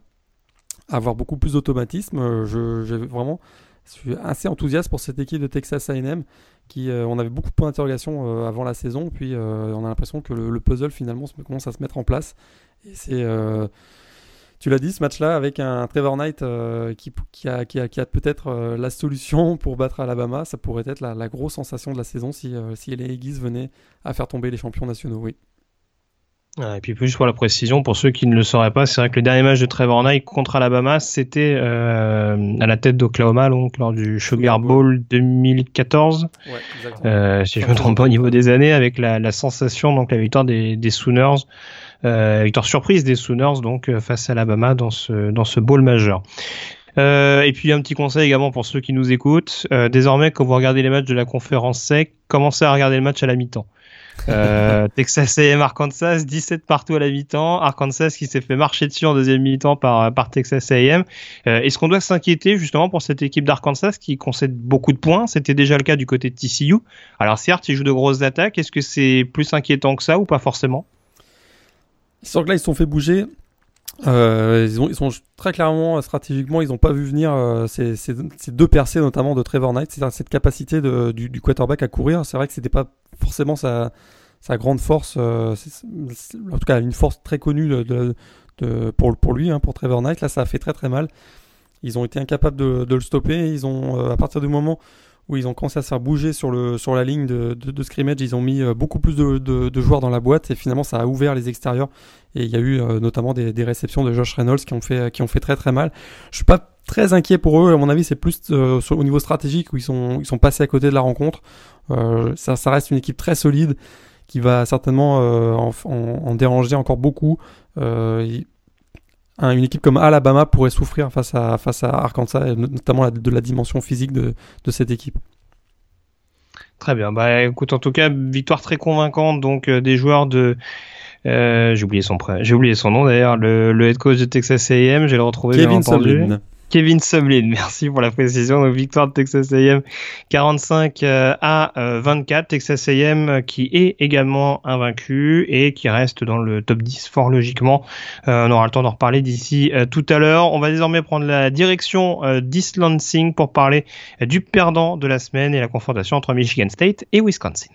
avoir beaucoup plus d'automatisme. Je, vraiment, suis assez enthousiaste pour cette équipe de Texas A&M qui, on avait beaucoup de points d'interrogation avant la saison, puis on a l'impression que le, le, puzzle finalement commence à se mettre en place. C'est tu l'as dit, ce match-là, avec un Trevor Knight euh, qui, a peut-être euh, la solution pour battre Alabama, ça pourrait être la, grosse sensation de la saison si, euh, si les Aggies venaient à faire tomber les champions nationaux, oui. Et puis juste pour la précision, pour ceux qui ne le sauraient pas, c'est vrai que le dernier match de Trevor Knight contre Alabama, c'était à la tête d'Oklahoma, donc lors du Sugar Bowl 2014. Ouais, si je ne me trompe pas au niveau des années, avec la, la sensation, donc la victoire des, des Sooners. Euh, victoire surprise des Sooners donc euh, face à Alabama dans ce dans ce bowl majeur. Euh, et puis un petit conseil également pour ceux qui nous écoutent. Euh, désormais, quand vous regardez les matchs de la conférence SEC, commencez à regarder le match à la mi-temps. Euh, Texas A&M Arkansas 17 partout à la mi-temps. Arkansas qui s'est fait marcher dessus en deuxième mi-temps par, par Texas A&M euh, est-ce qu'on doit s'inquiéter justement pour cette équipe d'Arkansas qui concède beaucoup de points? C'était déjà le cas du côté de TCU alors certes ils jouent de grosses attaques. Est-ce que c'est plus inquiétant que ça ou pas forcément? Sur que là, ils se sont fait bouger. Euh, ils, ont, sont très clairement, stratégiquement, ils n'ont pas vu venir euh, ces, deux percées, notamment de Trevor Knight, c'est-à-dire cette capacité du, quarterback à courir. C'est vrai que c'était pas forcément sa, grande force, euh, en tout cas une force très connue pour, lui, hein, pour Trevor Knight. Là, ça a fait très très mal. Ils ont été incapables de le stopper. Ils ont, à partir du moment où ils ont commencé à se faire bouger sur, le, sur la ligne de, de, scrimmage. Ils ont mis euh, beaucoup plus de, de, joueurs dans la boîte et finalement ça a ouvert les extérieurs. Et il y a eu euh, notamment des, des, réceptions de Josh Reynolds qui ont fait, qui ont fait très très mal. Je suis pas très inquiet pour eux. À mon avis, c'est plus euh, au niveau stratégique où ils sont, ils sont passés à côté de la rencontre. ça, ça reste une équipe très solide qui va certainement en, en, déranger encore beaucoup. Une équipe comme Alabama pourrait souffrir face à, face à Arkansas, et notamment de la dimension physique de, de cette équipe. Très bien. Bah, écoute, en tout cas, victoire très convaincante donc euh, des joueurs de. Euh, j'ai oublié son j'ai oublié son nom d'ailleurs. Le, le head coach de Texas A&M, j'ai le retrouvé Kevin bien Kevin Sumlin, merci pour la précision. Victoire de Texas A&M 45 euh, à 24. Euh, Texas A&M euh, qui est également invaincu et qui reste dans le top 10 fort logiquement. on aura le temps d'en reparler d'ici tout à l'heure. On va désormais prendre la direction d'East Lansing pour parler du perdant de la semaine et la confrontation entre Michigan State et Wisconsin.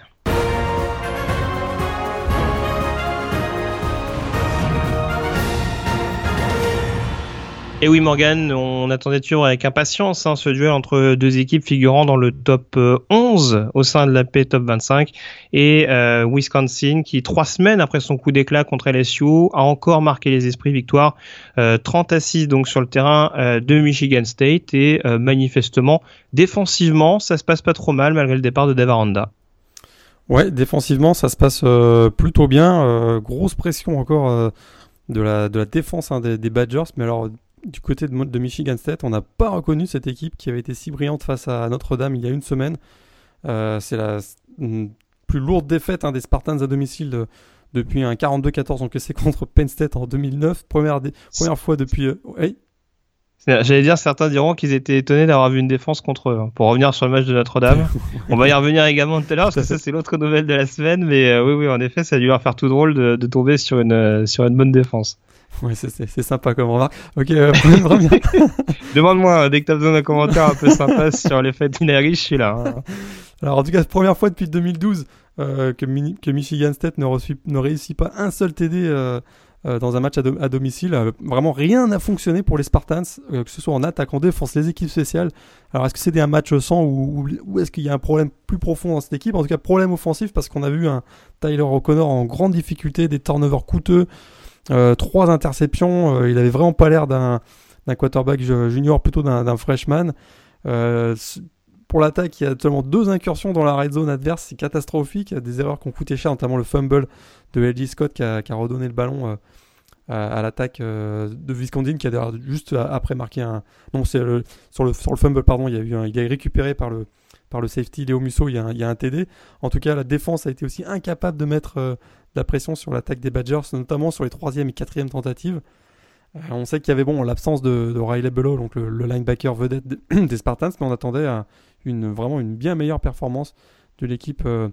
Et oui, Morgan, on attendait toujours avec impatience hein, ce duel entre deux équipes figurant dans le top 11 euh, au sein de la P Top 25 et euh, Wisconsin qui, trois semaines après son coup d'éclat contre LSU, a encore marqué les esprits. Victoire 30 euh, à 6 donc sur le terrain de Michigan State et manifestement défensivement, ça se passe pas trop mal malgré le départ de Dave Aranda. Ouais, défensivement, ça se passe plutôt bien. grosse pression encore de la, de la défense hein, des, des, Badgers. Mais alors, du côté de, Michigan State, on n'a pas reconnu cette équipe qui avait été si brillante face à Notre-Dame il y a une semaine. Euh, c'est la plus lourde défaite hein, des Spartans à domicile depuis un 42-14 encaissé contre Penn State en 2009. Première, première fois depuis. Euh, J'allais dire, certains diront qu'ils étaient étonnés d'avoir vu une défense contre eux. Hein. Pour revenir sur le match de Notre-Dame, on va y revenir également tout à l'heure, parce que ça c'est l'autre nouvelle de la semaine, mais euh, oui, oui, en effet, ça a dû leur faire tout drôle de, de tomber sur une, sur une bonne défense. Ouais, c'est sympa comme remarque. Ok, euh, Demande-moi, dès que tu as besoin d'un commentaire un peu sympa sur les fêtes d'Inari, je suis là. Hein. Alors, en tout cas, première fois depuis 2012 euh, que, que, Michigan State ne, ne, réussit pas un seul TD euh, dans un match à, à domicile. vraiment, rien n'a fonctionné pour les Spartans, que ce soit en attaque, en défense, les équipes spéciales. Alors, est-ce que c'est un match sans ou, ou est-ce qu'il y a un problème plus profond dans cette équipe? En tout cas, problème offensif parce qu'on a vu un Tyler O'Connor en grande difficulté, des turnovers coûteux. Euh, trois interceptions. Euh, il avait vraiment pas l'air d'un quarterback junior, plutôt d'un freshman. Euh, pour l'attaque, il y a seulement deux incursions dans la red zone adverse, c'est catastrophique. Il y a des erreurs qui ont coûté cher, notamment le fumble de LG Scott qui a, redonné le ballon à, l'attaque de Viscondine, qui a juste après marqué un. Non, c'est sur le sur le fumble, pardon, il y a eu un, il a récupéré par le par le safety Léo Musso, il y, a un, un TD. En tout cas, la défense a été aussi incapable de mettre la pression sur l'attaque des Badgers, notamment sur les troisième et quatrième tentatives. Euh, on sait qu'il y avait bon l'absence de, Riley Bellow, donc le, linebacker vedette des Spartans, mais on attendait une, vraiment une bien meilleure performance de l'équipe euh,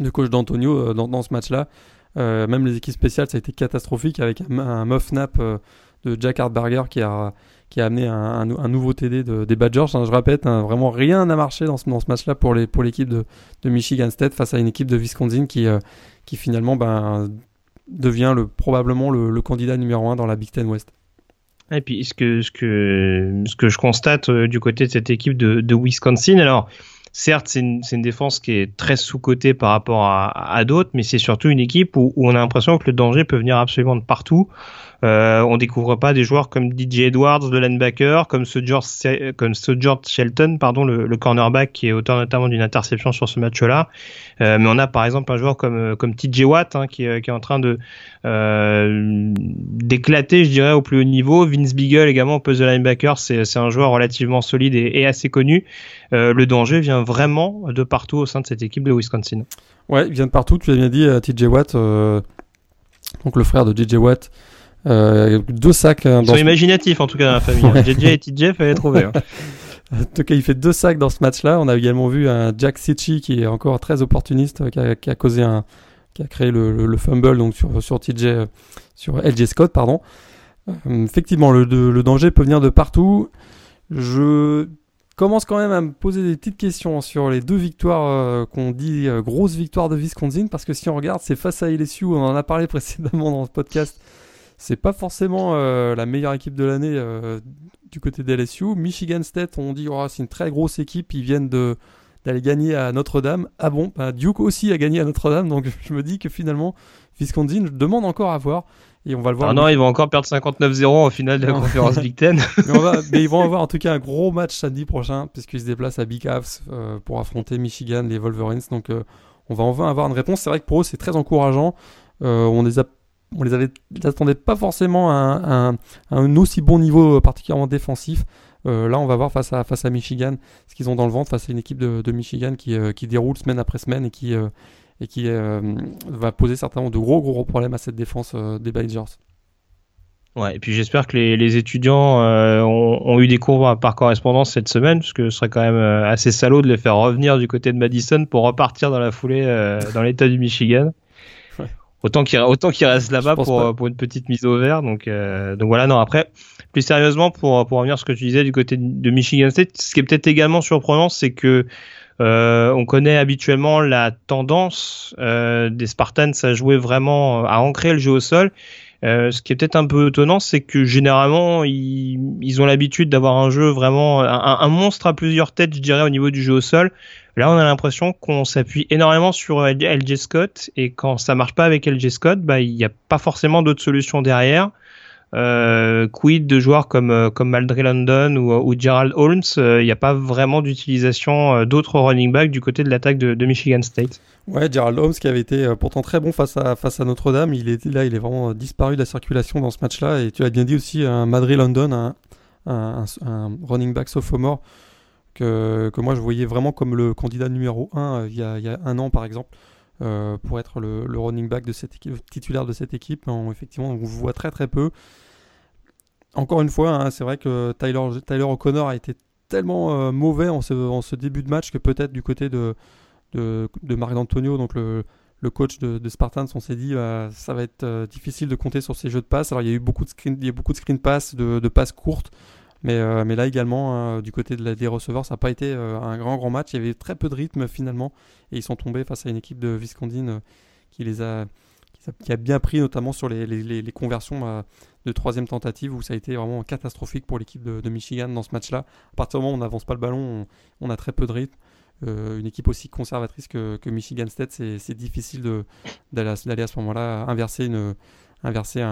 de coach d'Antonio euh, dans, ce match-là. même les équipes spéciales, ça a été catastrophique avec un, muff nap de Jack Hartberger qui a, qui a amené un, nouveau TD des Badgers. je répète, hein, vraiment rien n'a marché dans ce, match-là pour l'équipe de, de, Michigan State face à une équipe de Wisconsin qui, qui finalement ben, devient le, probablement le, candidat numéro un dans la Big Ten West. Et puis ce que, je constate euh, du côté de cette équipe de, de Wisconsin, alors certes c'est une, défense qui est très sous-cotée par rapport à, d'autres, mais c'est surtout une équipe où, on a l'impression que le danger peut venir absolument de partout. Euh, on découvre pas des joueurs comme DJ Edwards, le linebacker, comme ce George, comme ce Shelton, pardon, le, cornerback qui est auteur notamment d'une interception sur ce match-là. Euh, mais on a par exemple un joueur comme euh, comme TJ Watt hein, qui, qui, est en train de d'éclater, je dirais, au plus haut niveau. Vince Beagle également de linebacker, c'est un joueur relativement solide et, assez connu. le danger vient vraiment de partout au sein de cette équipe de Wisconsin. Ouais, il vient de partout. Tu as bien dit TJ Watt, donc le frère de DJ Watt. Euh, deux sacs. Hein, Ils sont imaginatifs en tout cas dans la famille. Hein. JJ et TJ, fallait trouver. Hein. En tout cas, il fait deux sacs dans ce match-là. On a également vu un Jack Sitchy qui est encore très opportuniste, qui a, qui a causé un, qui a créé le, le, fumble donc sur sur TJ, sur LJ Scott, pardon. Euh, effectivement, le, le danger peut venir de partout. Je commence quand même à me poser des petites questions sur les deux victoires euh, qu'on dit euh, grosses victoires de Wisconsin parce que si on regarde, c'est face à LSU, on en a parlé précédemment dans ce podcast c'est pas forcément la meilleure équipe de l'année du côté de LSU. Michigan State, on dit oh, c'est une très grosse équipe, ils viennent de d'aller gagner à Notre-Dame. Ah bon, bah, Duke aussi a gagné à Notre-Dame, donc je me dis que finalement, Wisconsin demande encore à voir. Et on va le voir. Ah non, ils vont encore perdre 59-0 au final de la conférence Big Ten. mais, ils vont avoir en tout cas un gros match samedi prochain, puisqu'ils se déplacent à Big Avs euh, pour affronter Michigan, les Wolverines. Donc euh, on va enfin avoir une réponse. C'est vrai que pour eux, c'est très encourageant. Euh, on les a on les avait, attendait pas forcément à un, aussi bon niveau particulièrement défensif. là, on va voir face à, face à Michigan ce qu'ils ont dans le ventre face à une équipe de, Michigan qui, qui, déroule semaine après semaine et qui, euh, va poser certainement de gros gros problèmes à cette défense euh, des Badgers. Ouais, et puis j'espère que les, étudiants euh, ont, eu des cours par correspondance cette semaine, parce que ce serait quand même assez salaud de les faire revenir du côté de Madison pour repartir dans la foulée dans l'état du Michigan. Autant qu'ils autant restent là-bas pour, pour une petite mise au vert. Donc, donc voilà, non, après, plus sérieusement, pour, pour revenir à ce que tu disais du côté de Michigan State, ce qui est peut-être également surprenant, c'est que euh, on connaît habituellement la tendance euh, des Spartans à jouer vraiment, à ancrer le jeu au sol. Euh, ce qui est peut-être un peu étonnant, c'est que généralement ils, ont l'habitude d'avoir un jeu vraiment un, un, monstre à plusieurs têtes, je dirais, au niveau du jeu au sol. Là, on a l'impression qu'on s'appuie énormément sur LJ Scott et quand ça marche pas avec LJ Scott, bah il n'y a pas forcément d'autres solutions derrière. Euh, quid de joueurs comme euh, comme Maldry London ou, ou Gerald Holmes, il euh, n'y a pas vraiment d'utilisation d'autres running backs du côté de l'attaque de, Michigan State. Ouais, Gerald Holmes qui avait été pourtant très bon face à face à Notre-Dame, il est là, il est vraiment disparu de la circulation dans ce match-là. Et tu as bien dit aussi un Madry London, un, un, un, running back sophomore que, que moi je voyais vraiment comme le candidat numéro 1 il, y a, il y a un an par exemple. Euh, pour être le, le, running back de cette équipe, titulaire de cette équipe. effectivement, on voit très très peu encore une fois, hein, c'est vrai que Tyler, Tyler O'Connor a été tellement euh, mauvais en ce, début de match que peut-être du côté de, de, de Marc Antonio, donc le, coach de, Spartans, on s'est dit euh, ça va être euh, difficile de compter sur ces jeux de passes. Alors il y a eu beaucoup de screen, il y a beaucoup de screen pass, de, de passes courtes, mais, mais là également hein, du côté de la, des receveurs, ça n'a pas été un grand grand match. Il y avait très peu de rythme finalement et ils sont tombés face à une équipe de Viscondine qui les a qui a bien pris notamment sur les, les, les conversions de troisième tentative où ça a été vraiment catastrophique pour l'équipe de, Michigan dans ce match-là. À partir du moment où on n'avance pas le ballon, on, a très peu de rythme. Euh, une équipe aussi conservatrice que, Michigan State, c'est difficile d'aller à ce moment-là inverser une, inverser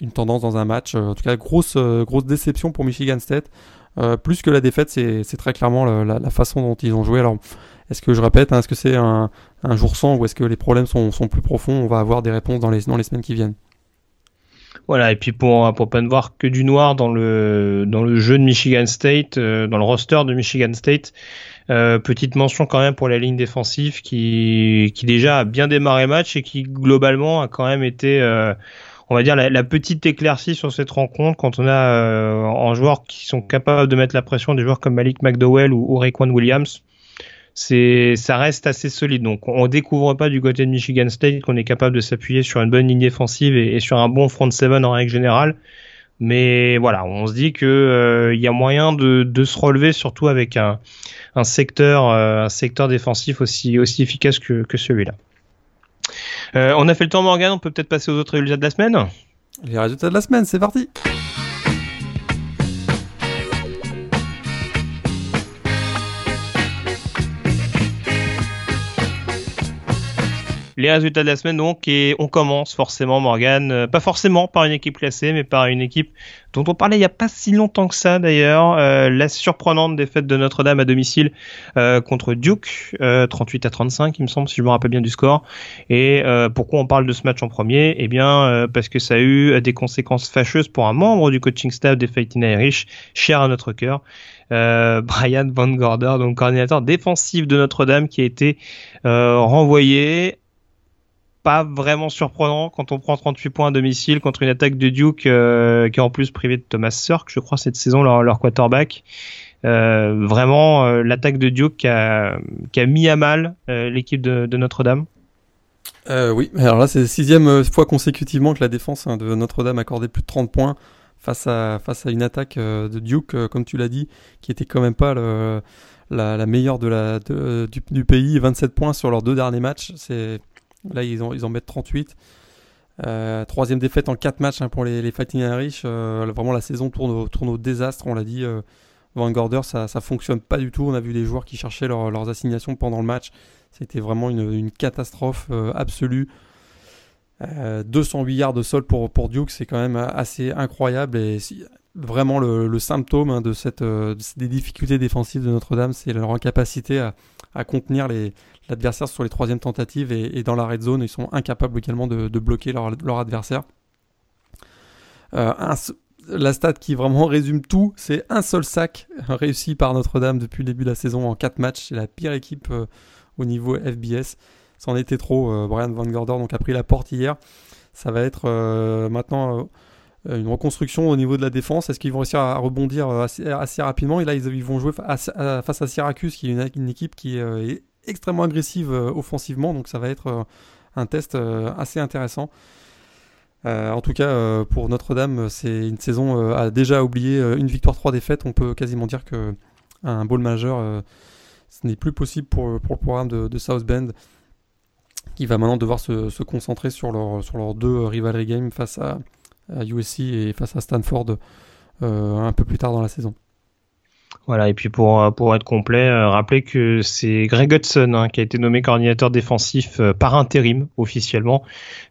une tendance dans un match. En tout cas, grosse, euh, grosse déception pour Michigan State. Euh, plus que la défaite, c'est très clairement la, façon dont ils ont joué. Alors, est-ce que je répète, hein, est-ce que c'est un, jour sans ou est-ce que les problèmes sont, plus profonds? On va avoir des réponses dans les, semaines qui viennent. Voilà, et puis pour, pour pas ne voir que du noir dans le, dans le jeu de Michigan State, euh, dans le roster de Michigan State, euh, petite mention quand même pour la ligne défensive qui, qui déjà a bien démarré match et qui globalement a quand même été, euh, on va dire, la, petite éclaircie sur cette rencontre quand on a en joueurs qui sont capables de mettre la pression des joueurs comme Malik McDowell ou, ou Williams c'est ça reste assez solide. Donc on découvre pas du côté de Michigan State qu'on est capable de s'appuyer sur une bonne ligne défensive et, sur un bon front seven en règle générale. Mais voilà, on se dit que euh, il y a moyen de, se relever, surtout avec un, secteur, euh, un secteur défensif aussi aussi efficace que, que celui-là. Euh, on a fait le temps, Morgan. On peut peut-être passer aux autres résultats de la semaine? Les résultats de la semaine, c'est parti. Les résultats de la semaine donc et on commence forcément Morgan, euh, pas forcément par une équipe classée mais par une équipe dont on parlait il y a pas si longtemps que ça d'ailleurs, euh, la surprenante défaite de Notre-Dame à domicile euh, contre Duke, 38 à 35 il me semble si je me rappelle bien du score. Et pourquoi on parle de ce match en premier? Eh bien parce que ça a eu des conséquences fâcheuses pour un membre du coaching staff des Fighting Irish, cher à notre cœur. Brian Van Gorder, donc coordinateur défensif de Notre-Dame, qui a été renvoyé pas vraiment surprenant quand on prend 38 points à domicile contre une attaque de Duke euh, qui est en plus privé de Thomas Sirk, je crois, cette saison, leur, leur quarterback. Euh, vraiment, euh, l'attaque de Duke qui a, qui a, mis à mal l'équipe de, Notre-Dame. oui, alors là, c'est la sixième fois consécutivement que la défense hein, de Notre-Dame accordait plus de 30 points face à, face à une attaque de Duke, comme tu l'as dit, qui était quand même pas la, meilleure de la, du, du, pays. 27 points sur leurs deux derniers matchs. C'est Là, ils, en mettent 38. troisième défaite en quatre matchs hein, pour les, les Fighting Irish. vraiment, la saison tourne au, désastre, on l'a dit. Van Gorder, ça, ça fonctionne pas du tout. On a vu des joueurs qui cherchaient leurs assignations pendant le match. C'était vraiment une, catastrophe absolue. 208 yards de sol pour, Duke, c'est quand même assez incroyable. Et vraiment le, symptôme hein, de cette, euh, des difficultés défensives de Notre-Dame, c'est leur incapacité à, à contenir l'adversaire sur les troisièmes tentatives et, dans la red zone, ils sont incapables également de, bloquer leur, adversaire. Euh, la stat qui vraiment résume tout, c'est un seul sac réussi par Notre-Dame depuis le début de la saison en 4 matchs. C'est la pire équipe euh, au niveau FBS. C'en était trop. Brian Van Gorder donc, a pris la porte hier. Ça va être maintenant euh, une reconstruction au niveau de la défense. Est-ce qu'ils vont réussir à rebondir euh, assez, rapidement? Et là, ils, vont jouer face à Syracuse, qui est une, équipe qui euh, est extrêmement agressive offensivement. Donc ça va être un test assez intéressant. en tout cas, pour Notre-Dame, c'est une saison à déjà oublié une victoire, trois défaites. On peut quasiment dire que un bowl majeur, ce n'est plus possible pour, le programme de, South Bend, qui va maintenant devoir se, concentrer sur, leur, sur leurs deux rivalry games face à, à USC et face à Stanford euh, un peu plus tard dans la saison. Voilà, et puis pour, euh, pour être complet, euh, rappelez que c'est Greg Hudson hein, qui a été nommé coordinateur défensif par intérim officiellement.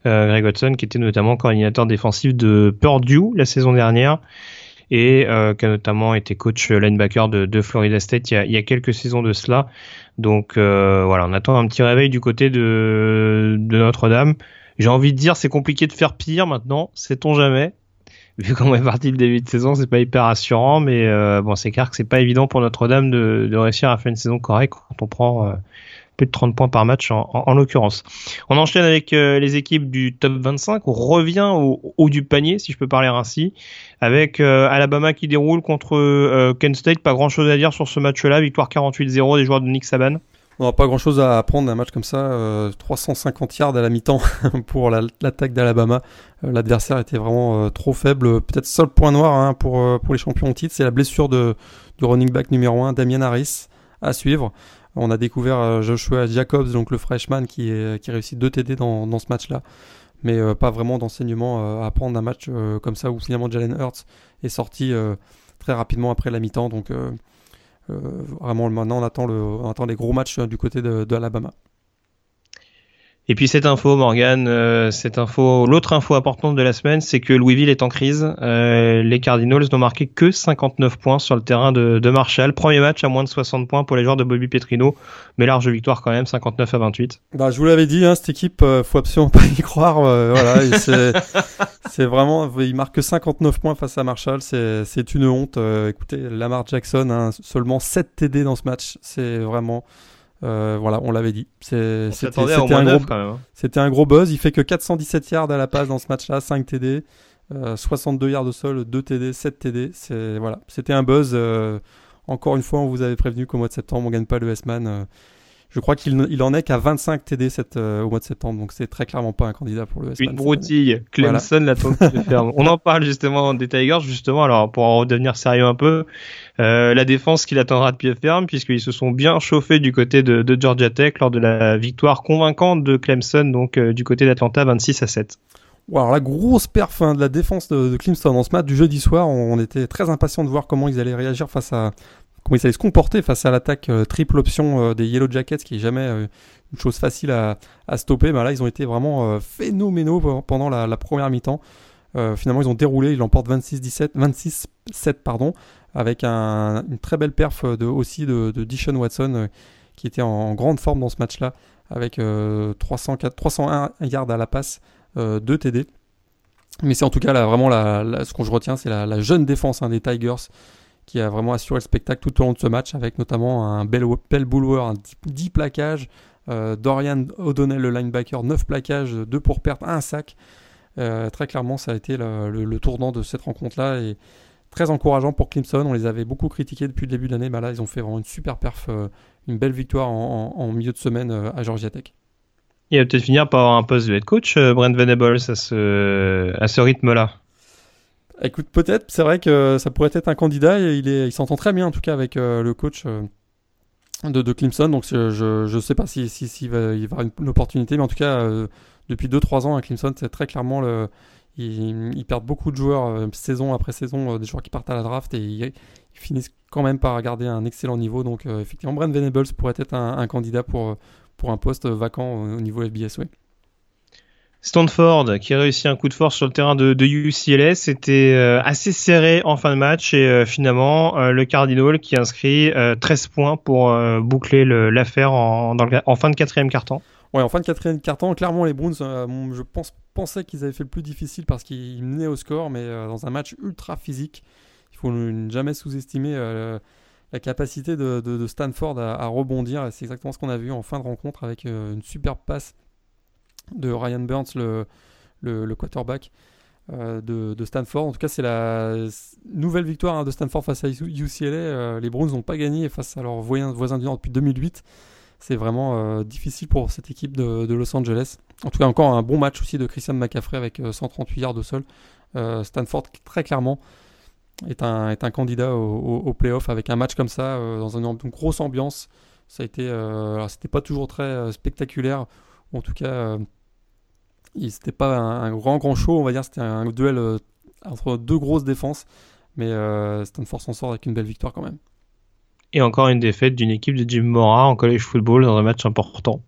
Greg Hudson qui était notamment coordinateur défensif de Purdue la saison dernière et qui a notamment été coach linebacker de, Florida State il y, a, quelques saisons de cela. Donc voilà, on attend un petit réveil du côté de, de Notre-Dame. J'ai envie de dire, c'est compliqué de faire pire maintenant, sait-on jamais. Vu qu'on est parti le début de saison, c'est pas hyper rassurant, mais euh, bon, c'est clair que c'est pas évident pour Notre-Dame de, réussir à faire une saison correcte quand on prend euh, plus de 30 points par match en, en, l'occurrence. On enchaîne avec euh, les équipes du top 25. On revient au haut du panier, si je peux parler ainsi, avec Alabama qui déroule contre Kent State. Pas grand chose à dire sur ce match-là. Victoire 48-0 des joueurs de Nick Saban. On n'a pas grand chose à apprendre d'un match comme ça. 350 euh, yards à la mi-temps pour l'attaque d'Alabama. Euh, l'adversaire était vraiment euh, trop faible. Peut-être seul point noir hein, pour, les champions en titre, c'est la blessure de, du running back numéro 1, Damien Harris, à suivre. On a découvert Joshua Jacobs, donc le freshman, qui, qui réussit 2 TD dans, dans ce match-là. Mais pas vraiment d'enseignement à apprendre d'un match comme ça où finalement Jalen Hurts est sorti très rapidement après la mi-temps. Vraiment, maintenant, on attend, le, les gros matchs euh, du côté de. Et puis cette info, Morgan, euh, cette info, l'autre info importante de la semaine, c'est que Louisville est en crise. Euh, les Cardinals n'ont marqué que 59 points sur le terrain de, de, Marshall. Premier match à moins de 60 points pour les joueurs de Bobby Petrino, mais large victoire quand même, 59 à 28. Bah, je vous l'avais dit, hein, cette équipe, euh, faut absolument pas y croire. voilà, c'est vraiment, il marque que 59 points face à Marshall, c'est une honte. écoutez, Lamar Jackson, hein, seulement 7 TD dans ce match, c'est vraiment euh, voilà, on l'avait dit. C'était un, gros, hein. un gros buzz. Il fait que 417 yards à la passe dans ce match-là, 5 TD, 62 yards au sol, 2 TD, 7 TD. Voilà, c'était un buzz. Euh, encore une fois, on vous avait prévenu qu'au mois de septembre, on gagne pas le S-Man. Euh, je crois qu'il il en est qu'à 25 TD cette, au mois de septembre, donc c'est très clairement pas un candidat pour le. Une broutille. Clemson la ferme. On en parle justement des Tigers, justement. Alors pour en redevenir sérieux un peu, euh, la défense qui l'attendra de pied ferme puisqu'ils se sont bien chauffés du côté de, Georgia Tech lors de la victoire convaincante de Clemson donc euh, du côté d'Atlanta 26 à 7. alors la grosse perf hein, de la défense de, Clemson dans ce match du jeudi soir, on, était très impatient de voir comment ils allaient réagir face à comment ils allaient se comporter face à l'attaque euh, triple option des Yellow Jackets qui est jamais une chose facile à, stopper. Mais là ils ont été vraiment phénoménaux pendant la, première mi-temps. finalement ils ont déroulé, ils l'emportent 26-17, 26-7 pardon avec une très belle perf aussi de, de Dishon Watson euh, qui était en, grande forme dans ce match-là avec 304, 301 yards à la passe, 2 euh, TD. Mais c'est en tout cas vraiment ce que je retiens, c'est la, jeune défense hein, des Tigers qui a vraiment assuré le spectacle tout au long de ce match avec notamment un bel, bel un 10, plaquages, euh, Dorian O'Donnell le linebacker, 9 plaquages, 2 pour perte, 1 sac. très clairement, ça a été le, le tournant de cette rencontre-là et très encourageant pour Clemson. On les avait beaucoup critiqués depuis le début de l'année. Bah là, ils ont fait vraiment une super perf, euh, une belle victoire en, milieu de semaine euh, à Georgia Tech. Il va peut-être finir par avoir un poste de head coach, euh, Brent Venables, à ce, à ce rythme-là. Écoute, peut-être. C'est vrai que ça pourrait être un candidat. il, il s'entend très bien, en tout cas, avec le coach de, Clemson. Donc je ne sais pas s'il si, si, va y avoir une, opportunité, mais en tout cas, depuis 2-3 ans à Clemson, c'est très clairement le. Ils, perdent beaucoup de joueurs saison après saison, des joueurs qui partent à la draft et ils, finissent quand même par garder un excellent niveau. Donc effectivement, Brent Venables pourrait être un, candidat pour, pour un poste vacant au, niveau FBS. Ouais. Stanford qui a réussi un coup de force sur le terrain de, de UCLA, c'était euh, assez serré en fin de match et euh, finalement euh, le Cardinal qui inscrit 13 points pour boucler l'affaire en, fin de quatrième carton. Ouais, en fin de quatrième carton, clairement les Browns, je pense, pensais qu'ils avaient fait le plus difficile parce qu'ils menaient au score, mais dans un match ultra physique, il faut ne jamais sous-estimer la capacité de, Stanford à, à rebondir. C'est exactement ce qu'on a vu en fin de rencontre avec une superbe passe de Ryan Burns, le, le, quarterback euh, de, Stanford. En tout cas, c'est la nouvelle victoire hein, de Stanford face à UCLA. Euh, les Browns n'ont pas gagné face à leurs voisins, du Nord depuis 2008. C'est vraiment euh, difficile pour cette équipe de, Los Angeles. En tout cas, encore un bon match aussi de Christian McCaffrey avec 138 yards de sol. Stanford, très clairement, est un, est un candidat au, au, playoff avec un match comme ça, dans une, grosse ambiance. Ça a été, c'était pas toujours très spectaculaire. En tout cas, c'était pas un, grand grand show, on va dire, c'était un duel euh, entre deux grosses défenses, mais euh, Stanford s'en sort avec une belle victoire quand même. Et encore une défaite d'une équipe de Jim Mora en college football dans un match important.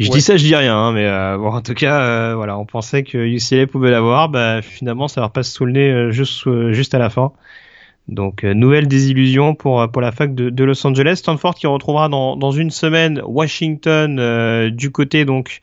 Je dis ça, je dis rien, hein, mais euh, bon, en tout cas, euh, voilà, on pensait que UCLA pouvait l'avoir, bah, finalement, ça leur passe sous le nez juste, juste à la fin. Donc nouvelle désillusion pour pour la fac de, de, Los Angeles. Stanford qui retrouvera dans, dans une semaine Washington du côté donc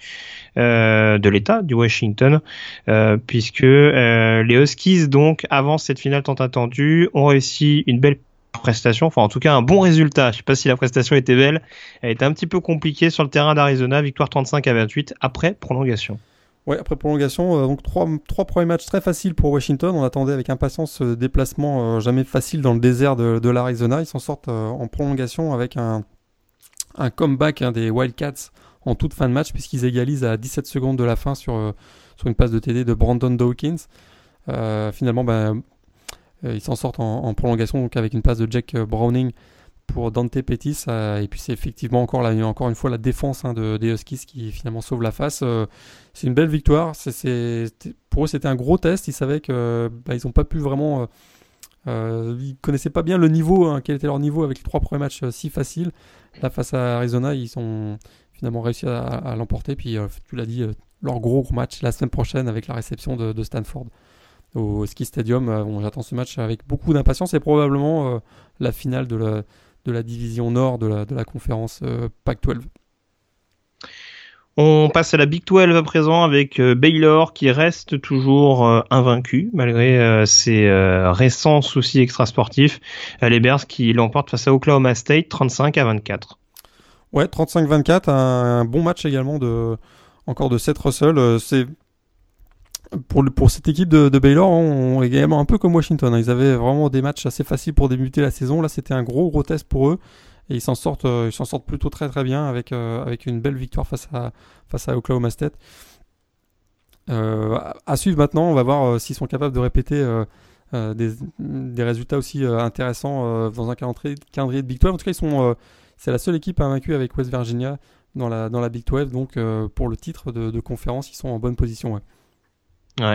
de l'État du Washington, euh, puisque euh, les Huskies, donc, avant cette finale tant attendue, ont réussi une belle prestation, enfin en tout cas un bon résultat. Je sais pas si la prestation était belle, elle était un petit peu compliquée sur le terrain d'Arizona, victoire 35 à 28 après prolongation. Ouais, après prolongation, donc trois, premiers matchs très faciles pour Washington. On attendait avec impatience ce déplacement jamais facile dans le désert de, l'Arizona. Ils s'en sortent en prolongation avec un, un comeback hein, des Wildcats en toute fin de match, puisqu'ils égalisent à 17 secondes de la fin sur, euh, sur une passe de TD de Brandon Dawkins. Euh, finalement, ben, euh, ils s'en sortent en, prolongation donc avec une passe de Jack Browning pour Dante Pettis. et puis c'est effectivement encore, là, encore une fois la défense hein, de, des Huskies qui finalement sauve la face. c'est une belle victoire. C'est, pour eux, c'était un gros test. Ils savaient que bah, ils n'ont pas pu vraiment. Euh, ils connaissaient pas bien le niveau, hein, quel était leur niveau avec les trois premiers matchs si faciles. Là, face à Arizona, ils sont, finalement réussi à, l'emporter. Puis euh, tu l'as dit, euh, leur gros, match la semaine prochaine avec la réception de, Stanford au Ski Stadium. Euh, j'attends ce match avec beaucoup d'impatience et probablement la finale de la, de la division nord de la conférence Pac-12. On passe à la Big 12 à présent avec Baylor qui reste toujours invaincu malgré ses récents soucis extrasportifs. les Bears qui l'emportent face à Oklahoma State 35 à 24. Ouais, 35-24, un, bon match également de encore de Seth Russell. Euh, c'est pour, pour cette équipe de, Baylor, on, est également un peu comme Washington. Hein. Ils avaient vraiment des matchs assez faciles pour débuter la saison. Là, c'était un gros gros test pour eux et ils s'en sortent, euh, ils s'en sortent plutôt très très bien avec euh, avec une belle victoire face à face à Oklahoma State. à suivre maintenant, on va voir s'ils sont capables de répéter des, des, résultats aussi intéressants dans un calendrier, de Big 12. En tout cas, ils sont c'est la seule équipe invaincue avec West Virginia dans la, dans la Big 12. Donc euh, pour le titre de, conférence, ils sont en bonne position.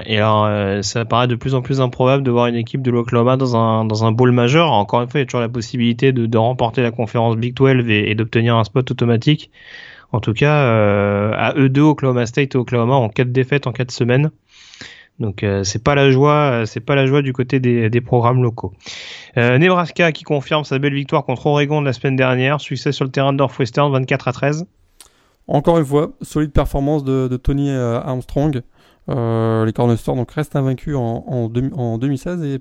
Et alors, euh, ça paraît de plus en plus improbable de voir une équipe de l'Oklahoma dans un, dans un bowl majeur. Encore une fois, il y a toujours la possibilité de, de remporter la conférence Big 12 et, d'obtenir un spot automatique. En tout cas, euh, à eux deux, Oklahoma State et Oklahoma ont quatre défaites en quatre semaines. Donc euh, c'est pas la joie, c'est pas la joie du côté des, programmes locaux. Euh, Nebraska qui confirme sa belle victoire contre Oregon de la semaine dernière, succès sur le terrain de Northwestern 24 à 13. Encore une fois, solide performance de, Tony euh, Armstrong. Euh, les Cornerstones donc restent invaincus en, en, en 2016 et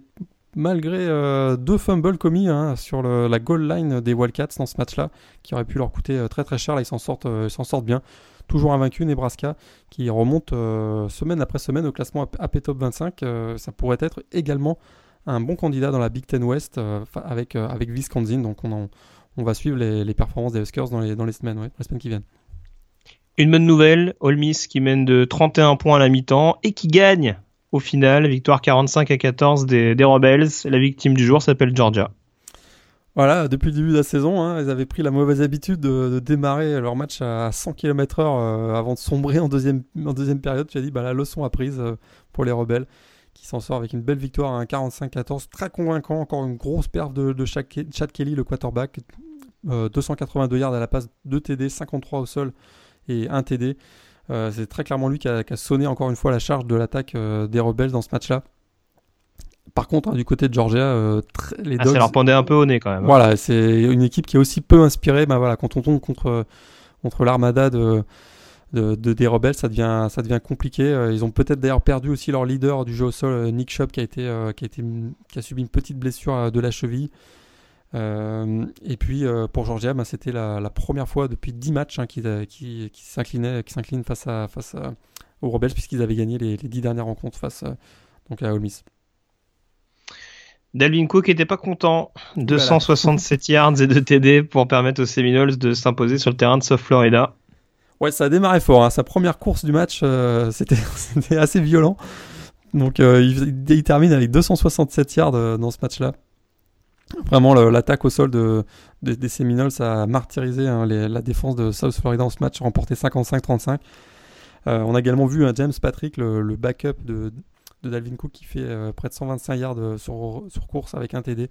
malgré euh, deux fumbles commis hein, sur la goal line des Wildcats dans ce match-là, qui aurait pu leur coûter très très cher, là ils s'en sortent bien toujours invaincu Nebraska, qui remonte euh, semaine après semaine au classement AP Top 25. Euh, ça pourrait être également un bon candidat dans la Big Ten West euh, avec, avec Wisconsin. Donc on, on va suivre les, performances des Huskers dans les, dans les semaines, les semaines qui viennent. Une bonne nouvelle, Ole Miss qui mène de 31 points à la mi-temps et qui gagne au final, victoire 45 à 14 des, des Rebels. La victime du jour s'appelle Georgia. Voilà, depuis le début de la saison, hein, ils avaient pris la mauvaise habitude de, démarrer leur match à 100 km/h euh, avant de sombrer en deuxième, période. Tu as dit, bah, la leçon apprise euh, pour les rebelles qui s'en sort avec une belle victoire à 45-14, très convaincant. Encore une grosse perf de, de Chad Kelly, le quarterback. 282 yards à la passe, 2 TD, 53 au sol et 1 TD. c'est très clairement lui qui a, sonné encore une fois la charge de l'attaque des rebelles dans ce match-là. Par contre, hein, du côté de Georgia, euh, les ah, Dogs. ça leur pendait un peu au nez quand même. Voilà, c'est une équipe qui est aussi peu inspirée. Bah, voilà, quand on tombe contre, contre l'armada de, de, des rebelles, ça devient, ça devient compliqué. Euh, ils ont peut-être d'ailleurs perdu aussi leur leader du jeu au sol, euh, Nick Shop, qui a, été, qui, a été, qui a subi une petite blessure de la cheville. et puis pour Georgia, bah, c'était la, première fois depuis 10 matchs hein, qu'ils qui, qui s'inclinent face, à, face aux rebelles, puisqu'ils avaient gagné les, les 10 dernières rencontres face donc à Ole Miss. Dalvin Cook n'était pas content. 267 yards et 2 TD pour permettre aux Seminoles de s'imposer sur le terrain de South Florida. Ouais, ça a démarré fort. Hein. Sa première course du match, euh, c'était assez violent. Donc euh, il, termine avec 267 yards euh, dans ce match-là. Vraiment, l'attaque au sol de, des Seminoles a martyrisé hein, la défense de South Florida dans ce match, remporté 55-35. on a également vu un James Patrick, le backup de, de Dalvin Cook qui fait euh, près de 125 yards euh, sur, course avec un TD.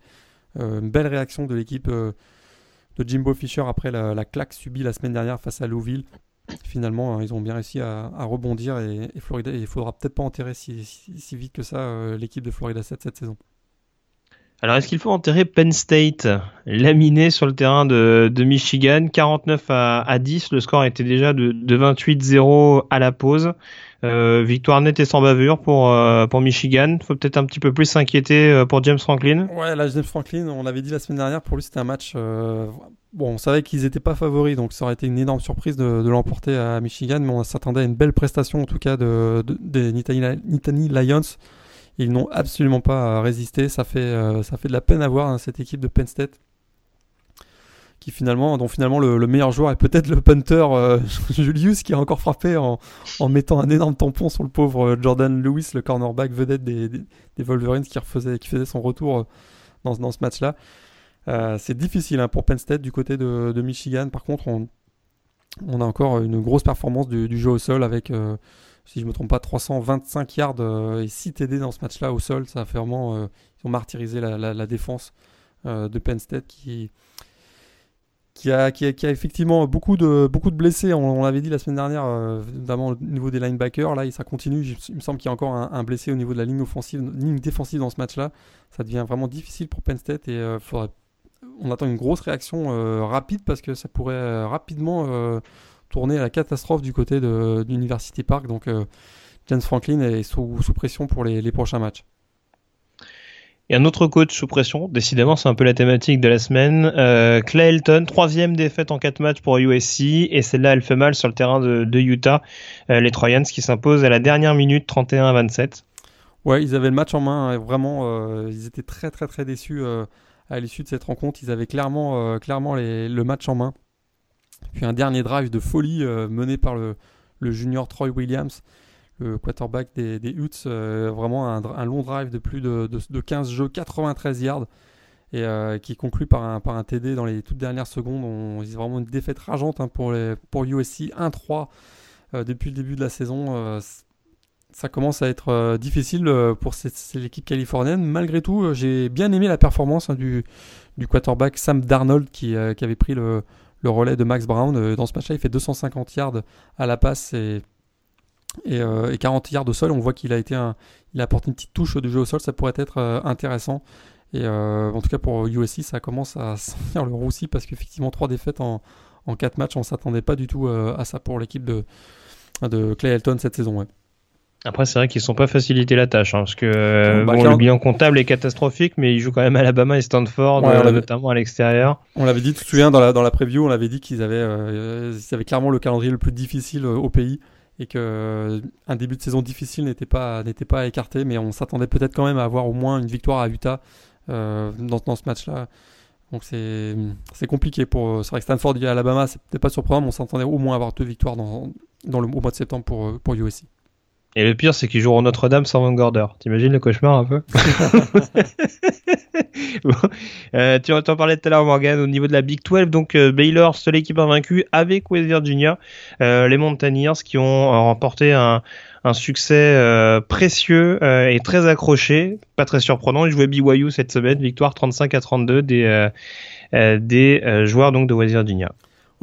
Euh, une belle réaction de l'équipe de Jimbo Fisher après la, claque subie la semaine dernière face à Louisville. Finalement, hein, ils ont bien réussi à, rebondir et, Florida, il faudra peut-être pas enterrer si, vite que ça l'équipe de Florida 7 cette saison. Alors, est-ce qu'il faut enterrer Penn State, laminé sur le terrain de, Michigan, 49 à, 10, le score était déjà de 28-0 à la pause. Euh, victoire nette et sans bavure pour, euh, pour Michigan. Faut peut-être un petit peu plus s'inquiéter euh, pour James Franklin. Ouais, là, James Franklin, on l'avait dit la semaine dernière, pour lui c'était un match. bon, on savait qu'ils n'étaient pas favoris, donc ça aurait été une énorme surprise de, l'emporter à Michigan, mais on s'attendait à une belle prestation en tout cas de, des Nittany Lions. Ils n'ont absolument pas résisté. Ça fait, ça fait de la peine à voir hein, cette équipe de Penn State qui finalement, dont finalement le, meilleur joueur est peut-être le punter euh, Julius qui a encore frappé en, mettant un énorme tampon sur le pauvre euh, Jordan Lewis, le cornerback vedette des, des, Wolverines qui, refaisait, qui faisait son retour euh, dans, dans ce match-là. c'est difficile hein, pour Penn State du côté de, Michigan. Par contre, on, on, a encore une grosse performance du, jeu au sol avec, si je ne me trompe pas, 325 yards et 6 TD dans ce match-là au sol. Ça a vraiment, ils ont martyrisé la, la défense de Penn State qui qui a, effectivement beaucoup de, de blessés, on, l'avait dit la semaine dernière, euh, notamment au niveau des linebackers. Là, ça continue. Il me semble qu'il y a encore un, blessé au niveau de la ligne offensive, ligne défensive dans ce match-là. Ça devient vraiment difficile pour Penn State et euh, on attend une grosse réaction euh, rapide parce que ça pourrait rapidement tourner à la catastrophe du côté de, d'University Park. Donc, James Franklin est sous, pression pour les prochains matchs. Et un autre coach sous pression, décidément c'est un peu la thématique de la semaine. Euh, Clay Elton, troisième défaite en quatre matchs pour USC, et celle-là elle fait mal sur le terrain de, Utah. Euh, les Trojans qui s'imposent à la dernière minute 31 à 27. Ouais, ils avaient le match en main, hein, vraiment, euh, ils étaient très très très déçus euh, à l'issue de cette rencontre. Ils avaient clairement, clairement le match en main. Puis un dernier drive de folie mené par le junior Troy Williams le quarterback des, des Utes, euh, vraiment un, long drive de plus de, 15 jeux, 93 yards, et euh, qui conclut par un, TD dans les toutes dernières secondes. C'est vraiment une défaite rageante hein, pour, pour USC, 1-3 euh, depuis le début de la saison. ça commence à être difficile pour l'équipe californienne. Malgré tout, j'ai bien aimé la performance hein, du, quarterback Sam Darnold qui, avait pris le, le relais de Max Brown. Dans ce match-là, il fait 250 yards à la passe et, 40 euh, yards au sol. On voit qu'il a été il a apporté une petite touche de jeu au sol, ça pourrait être euh, intéressant. Et euh, en tout cas pour USC, ça commence à sentir le roussi parce qu'effectivement, trois défaites en, en 4 matchs, on s'attendait pas du tout à ça pour l'équipe de, de Clay Elton cette saison. Après, c'est vrai qu'ils ne sont pas facilités la tâche, hein, parce que bah, le bilan comptable est catastrophique, mais ils jouent quand même Alabama et Stanford, notamment à l'extérieur. On l'avait dit, tu te souviens, dans la, dans la preview, on avait dit qu'ils avaient, ils avaient clairement le calendrier le plus difficile au pays et que euh, un début de saison difficile n'était pas n'était pas écarté, mais on s'attendait peut-être quand même à avoir au moins une victoire à Utah euh, dans, ce match-là. Donc c'est c'est compliqué pour. C'est vrai que Stanford et Alabama, peut-être pas surprenant, mais on s'attendait au moins à avoir deux victoires dans, dans le au mois de septembre pour pour USC. Et le pire, c'est qu'ils joueront Notre-Dame sans Van Gorder. T'imagines le cauchemar un peu euh, Tu en parlais tout à l'heure, Morgan, au niveau de la Big 12. Donc, euh, Baylor, seule équipe invaincue avec West Virginia. Euh, les Mountaineers qui ont remporté un, succès précieux et très accroché. Pas très surprenant. Ils jouaient BYU cette semaine. Victoire 35 à 32 des, des joueurs donc de West Virginia.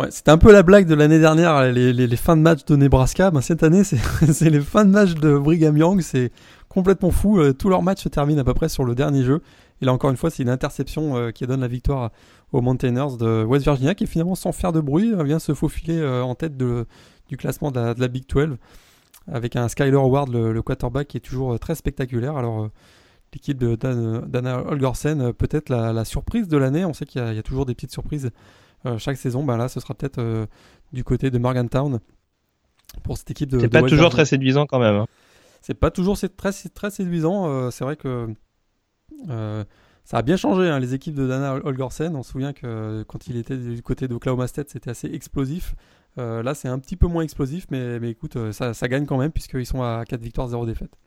C'était un peu la blague de l'année dernière, les, fins de match de Nebraska. Ben, cette année, c'est les fins de match de Brigham Young. C'est complètement fou. Euh, tous leurs matchs se terminent à peu près sur le dernier jeu. Et là, encore une fois, c'est une interception euh, qui donne la victoire aux Mountaineers de West Virginia, qui finalement, sans faire de bruit, euh, vient se faufiler en tête du classement de la, Big 12, avec un Skyler Howard, le, quarterback, qui est toujours très spectaculaire. Alors, l'équipe de Dana Holgorsen, peut-être la, surprise de l'année. On sait qu'il y, y, a toujours des petites surprises chaque saison, bah là, ce sera peut-être euh, du côté de Morgantown pour cette équipe de. C'est pas toujours très séduisant quand même. Hein. C'est pas toujours très, très séduisant. Euh, c'est vrai que ça a bien changé, hein, les équipes de Dana Holgorsen. On se souvient que quand il était du côté de Oklahoma State, c'était assez explosif. là, c'est un petit peu moins explosif, mais, mais écoute, ça, ça, gagne quand même, puisqu'ils sont à 4 victoires, 0 défaites.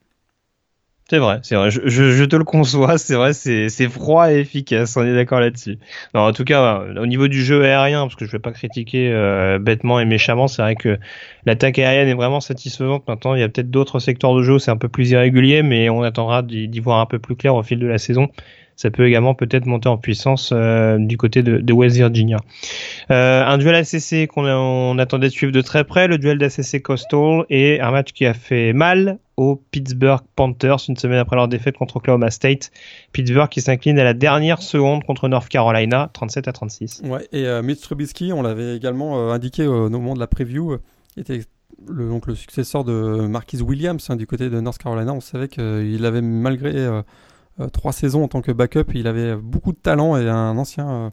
C'est vrai, c'est vrai. Je, je, te le conçois, c'est vrai, c'est froid et efficace. On est d'accord là-dessus. En tout cas, au niveau du jeu aérien, parce que je vais pas critiquer euh, bêtement et méchamment, c'est vrai que l'attaque aérienne est vraiment satisfaisante. Maintenant, il y a peut-être d'autres secteurs de jeu c'est un peu plus irrégulier, mais on attendra d'y voir un peu plus clair au fil de la saison ça peut également peut-être monter en puissance euh, du côté de, West Virginia. Euh, un duel ACC qu'on on attendait de suivre de très près, le duel d'ACC Coastal et un match qui a fait mal aux Pittsburgh Panthers une semaine après leur défaite contre Oklahoma State. Pittsburgh qui s'incline à la dernière seconde contre North Carolina, 37 à 36. Ouais, et euh, Mitch Trubisky, on l'avait également euh, indiqué au moment de la preview, était le, donc le successeur de Marquis Williams hein, du côté de North Carolina. On savait qu'il avait malgré trois saisons en tant que backup. Il avait beaucoup de talent et un ancien, euh,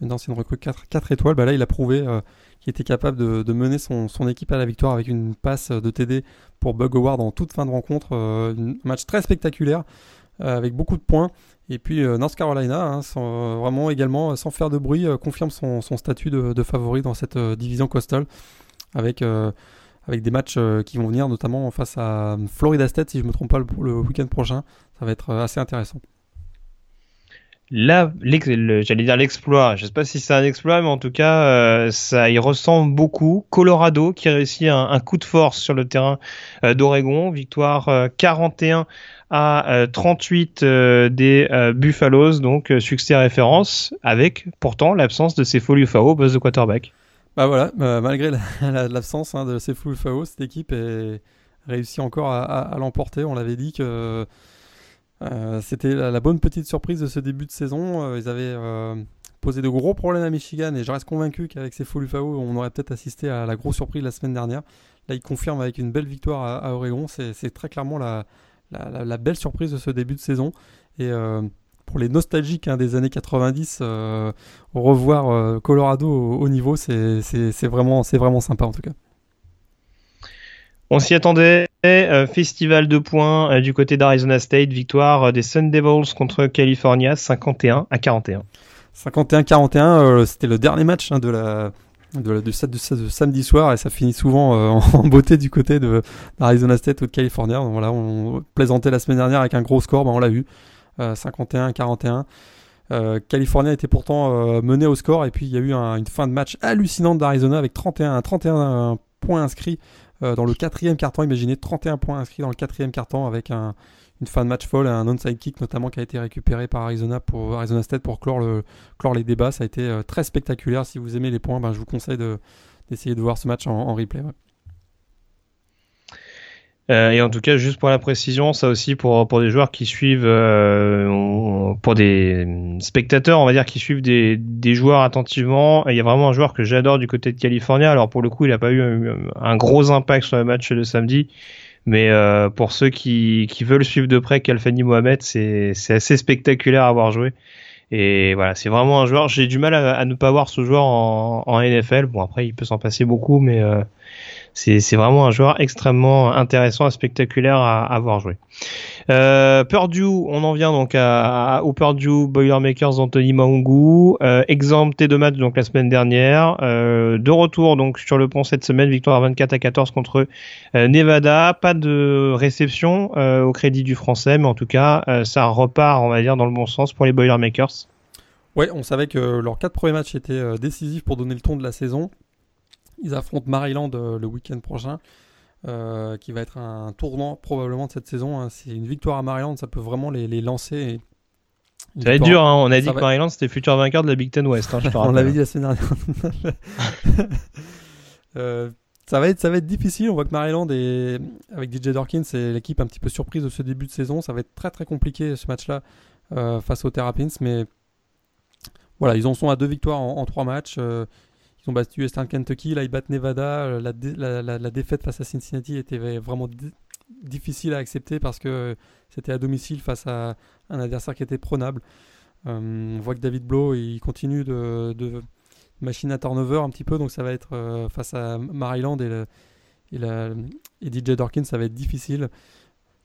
une ancienne recrue 4, 4 étoiles. Bah là, il a prouvé euh, qu'il était capable de, mener son, équipe à la victoire avec une passe de TD pour Bug Howard en toute fin de rencontre. un match très spectaculaire avec beaucoup de points. Et puis North Carolina, hein, vraiment également, sans faire de bruit, confirme son, statut de, de, favori dans cette division coastal avec avec des matchs euh, qui vont venir, notamment face à Florida State, si je ne me trompe pas, le, week-end prochain. Ça va être euh, assez intéressant. Là, j'allais dire l'exploit. Je ne sais pas si c'est un exploit, mais en tout cas, euh, ça y ressemble beaucoup. Colorado qui réussit un, coup de force sur le terrain d'Oregon, victoire 41 à 38 des Buffaloes, donc succès référence, avec pourtant l'absence de ces folies FAO, buzz de quarterback. Bah voilà, bah, malgré l'absence hein, de ces full FAO, cette équipe est réussi encore à, l'emporter. On l'avait dit que euh, c'était la, bonne petite surprise de ce début de saison. Euh, ils avaient euh, posé de gros problèmes à Michigan et je reste convaincu qu'avec ces FAO, on aurait peut-être assisté à la grosse surprise la semaine dernière. Là, ils confirment avec une belle victoire à, Oregon. C'est très clairement la, la, belle surprise de ce début de saison. Et pour les nostalgiques hein, des années 90, euh, revoir euh, Colorado au, niveau, c'est vraiment, vraiment sympa en tout cas. On s'y attendait. Euh, festival de points du côté d'Arizona State, victoire des Sun Devils contre California, 51 à 41. 51-41, c'était le dernier match hein, de la de, de, samedi soir et ça finit souvent en beauté du côté d'Arizona State ou de California. Voilà, on plaisantait la semaine dernière avec un gros score, ben on l'a vu. 51-41. Euh, euh, California était pourtant euh, mené au score et puis il y a eu une fin de match hallucinante d'Arizona avec 31, 31 points inscrits dans le quatrième carton. Imaginez 31 points inscrits dans le quatrième carton avec une fin de match folle, un onside kick notamment qui a été récupéré par Arizona pour Arizona State pour clore les débats. Ça a été très spectaculaire. Si vous aimez les points, ben, je vous conseille d'essayer de, voir ce match en, replay. Euh, et en tout cas, juste pour la précision, ça aussi pour pour des joueurs qui suivent, euh, pour des spectateurs, on va dire, qui suivent des, des joueurs attentivement. Il y a vraiment un joueur que j'adore du côté de California. Alors pour le coup, il n'a pas eu un, gros impact sur le match de samedi. Mais euh, pour ceux qui, qui veulent suivre de près Kalfani Mohamed, c'est assez spectaculaire à avoir joué. Et voilà, c'est vraiment un joueur. J'ai du mal à, à, ne pas voir ce joueur en, en NFL. Bon après, il peut s'en passer beaucoup, mais c'est vraiment un joueur extrêmement intéressant, spectaculaire à, à voir jouer. Euh, Purdue, on en vient donc à, au Purdue Boilermakers d'Anthony Maungu, euh, exempté de match donc la semaine dernière, euh, de retour donc sur le pont cette semaine, victoire 24 à 14 contre euh, Nevada, pas de réception au crédit du français, mais en tout cas ça repart on va dire dans le bon sens pour les Boilermakers. Ouais, on savait que leurs quatre premiers matchs étaient décisifs pour donner le ton de la saison. Ils affrontent Maryland le week-end prochain. Euh, qui va être un tournant probablement de cette saison. Hein. C'est une victoire à Maryland, ça peut vraiment les, les lancer. Ça va être dur, hein. on a dit que Maryland c'était futur vainqueur de la Big Ten West. Hein, on l'avait dit la semaine dernière. euh, ça, va être, ça va être difficile, on voit que Maryland est, avec DJ Dawkins, c'est l'équipe un petit peu surprise de ce début de saison. Ça va être très très compliqué ce match-là euh, face aux Terrapins, mais voilà, ils en sont à deux victoires en, en trois matchs. Euh, ils ont battu Western Kentucky, là ils battent Nevada. Euh, la, défaite face à Cincinnati était vraiment difficile à accepter parce que c'était à domicile face à un adversaire qui était prenable. Euh, on voit que David Blow il continue de, machine à turnover un petit peu, donc ça va être euh, face à Maryland et, et, DJ Dorkin, ça va être difficile.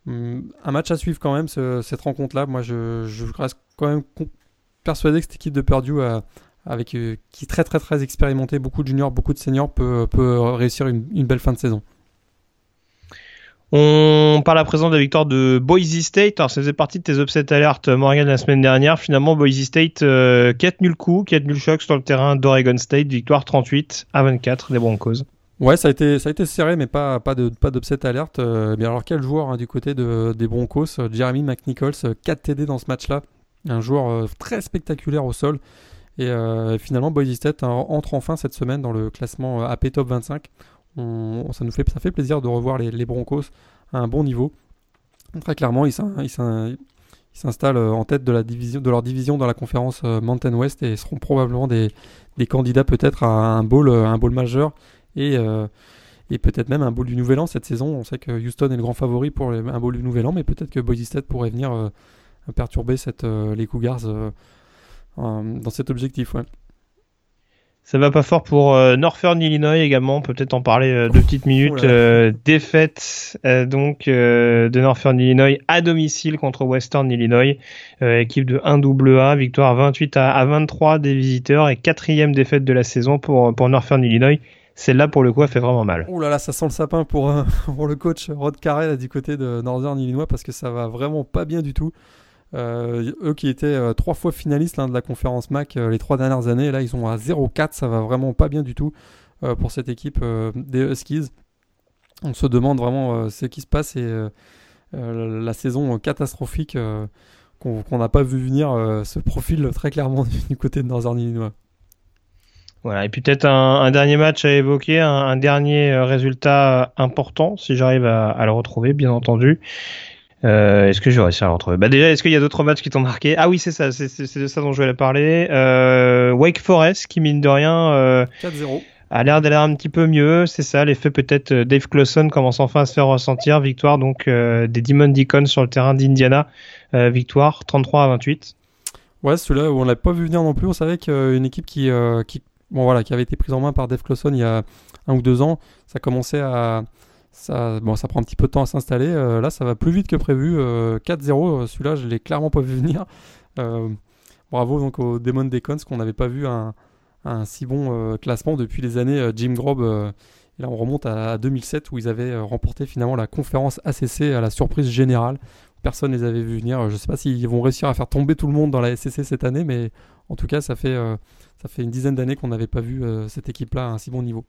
Hum, un match à suivre quand même, cette rencontre-là. Moi, je, je, reste quand même persuadé que cette équipe de Purdue a, avec euh, qui est très très très expérimenté, beaucoup de juniors, beaucoup de seniors, peut, peut réussir une, belle fin de saison. On parle à présent de la victoire de Boise State. Alors, ça faisait partie de tes upset alertes, Morgan, la semaine dernière. Finalement, Boise State, euh, qui a tenu le coup, qui a tenu le choc sur le terrain d'Oregon State. Victoire 38 à 24 des Broncos. Ouais, ça a été, ça a été serré, mais pas, pas, de, pas d'upset alerte. Euh, alors, quel joueur hein, du côté de, des Broncos? Jeremy McNichols, 4 TD dans ce match-là. Un joueur très spectaculaire au sol. Et euh, finalement, Boise State entre enfin cette semaine dans le classement euh, AP Top 25. ça nous fait, ça fait plaisir de revoir les, Broncos à un bon niveau. Très clairement, ils s'installent euh, en tête de, leur division dans la conférence Mountain West et seront probablement des, candidats peut-être à un bowl, un bowl majeur et, peut-être même un bowl du Nouvel An cette saison. On sait que Houston est le grand favori pour un bowl du Nouvel An, mais peut-être que Boise State pourrait venir perturber les Cougars dans cet objectif. Ouais. Ça va pas fort pour euh, Northern Illinois également, peut-être en parler euh, deux petites minutes. Euh, défaite donc de Northern Illinois à domicile contre Western Illinois, équipe de 1 AA, victoire 28 à, 23 des visiteurs et quatrième défaite de la saison pour, pour Northern Illinois. Celle-là, pour le coup, elle fait vraiment mal. Ouh là là, ça sent le sapin pour, pour le coach Rod Carrel du côté de Northern Illinois parce que ça va vraiment pas bien du tout. Euh, eux qui étaient euh, trois fois finalistes de la conférence MAC euh, les trois dernières années, là ils sont à 0-4, ça va vraiment pas bien du tout pour cette équipe des Huskies. On se demande vraiment ce qui se passe et la saison catastrophique qu'on n'a pas vu venir se profile très clairement du côté de Northern Illinois. Voilà, et peut-être un, dernier match à évoquer, un, dernier résultat important, si j'arrive à, le retrouver, bien entendu. Euh, est-ce que je vais réussir à retrouver? Bah déjà, est-ce qu'il y a d'autres matchs qui t'ont marqué? Ah oui, c'est ça, c'est de ça dont je voulais parler. Euh, Wake Forest, qui mine de rien, euh, 4-0. a l'air d'aller un petit peu mieux. C'est ça, l'effet peut-être euh, Dave Clawson commence enfin à se faire ressentir. Victoire donc euh, des Demon Deacons sur le terrain d'Indiana. victoire 33 à 28. Ouais, celui-là on l'a pas vu venir non plus. On savait qu'une équipe qui, qui, bon voilà, qui avait été prise en main par Dave Clawson il y a un ou deux ans, ça commençait à ça, bon, ça prend un petit peu de temps à s'installer. Euh, là, ça va plus vite que prévu. 4-0, euh, celui-là, je l'ai clairement pas vu venir. Euh, bravo donc aux Demon Decons, qu'on n'avait pas vu un, si bon classement depuis les années Jim Grob. et là, on remonte à, 2007 où ils avaient remporté finalement la conférence ACC à la surprise générale. Personne ne les avait vus venir. Je ne sais pas s'ils vont réussir à faire tomber tout le monde dans la SCC cette année, mais en tout cas, ça fait, ça fait une dizaine d'années qu'on n'avait pas vu cette équipe-là à un si bon niveau.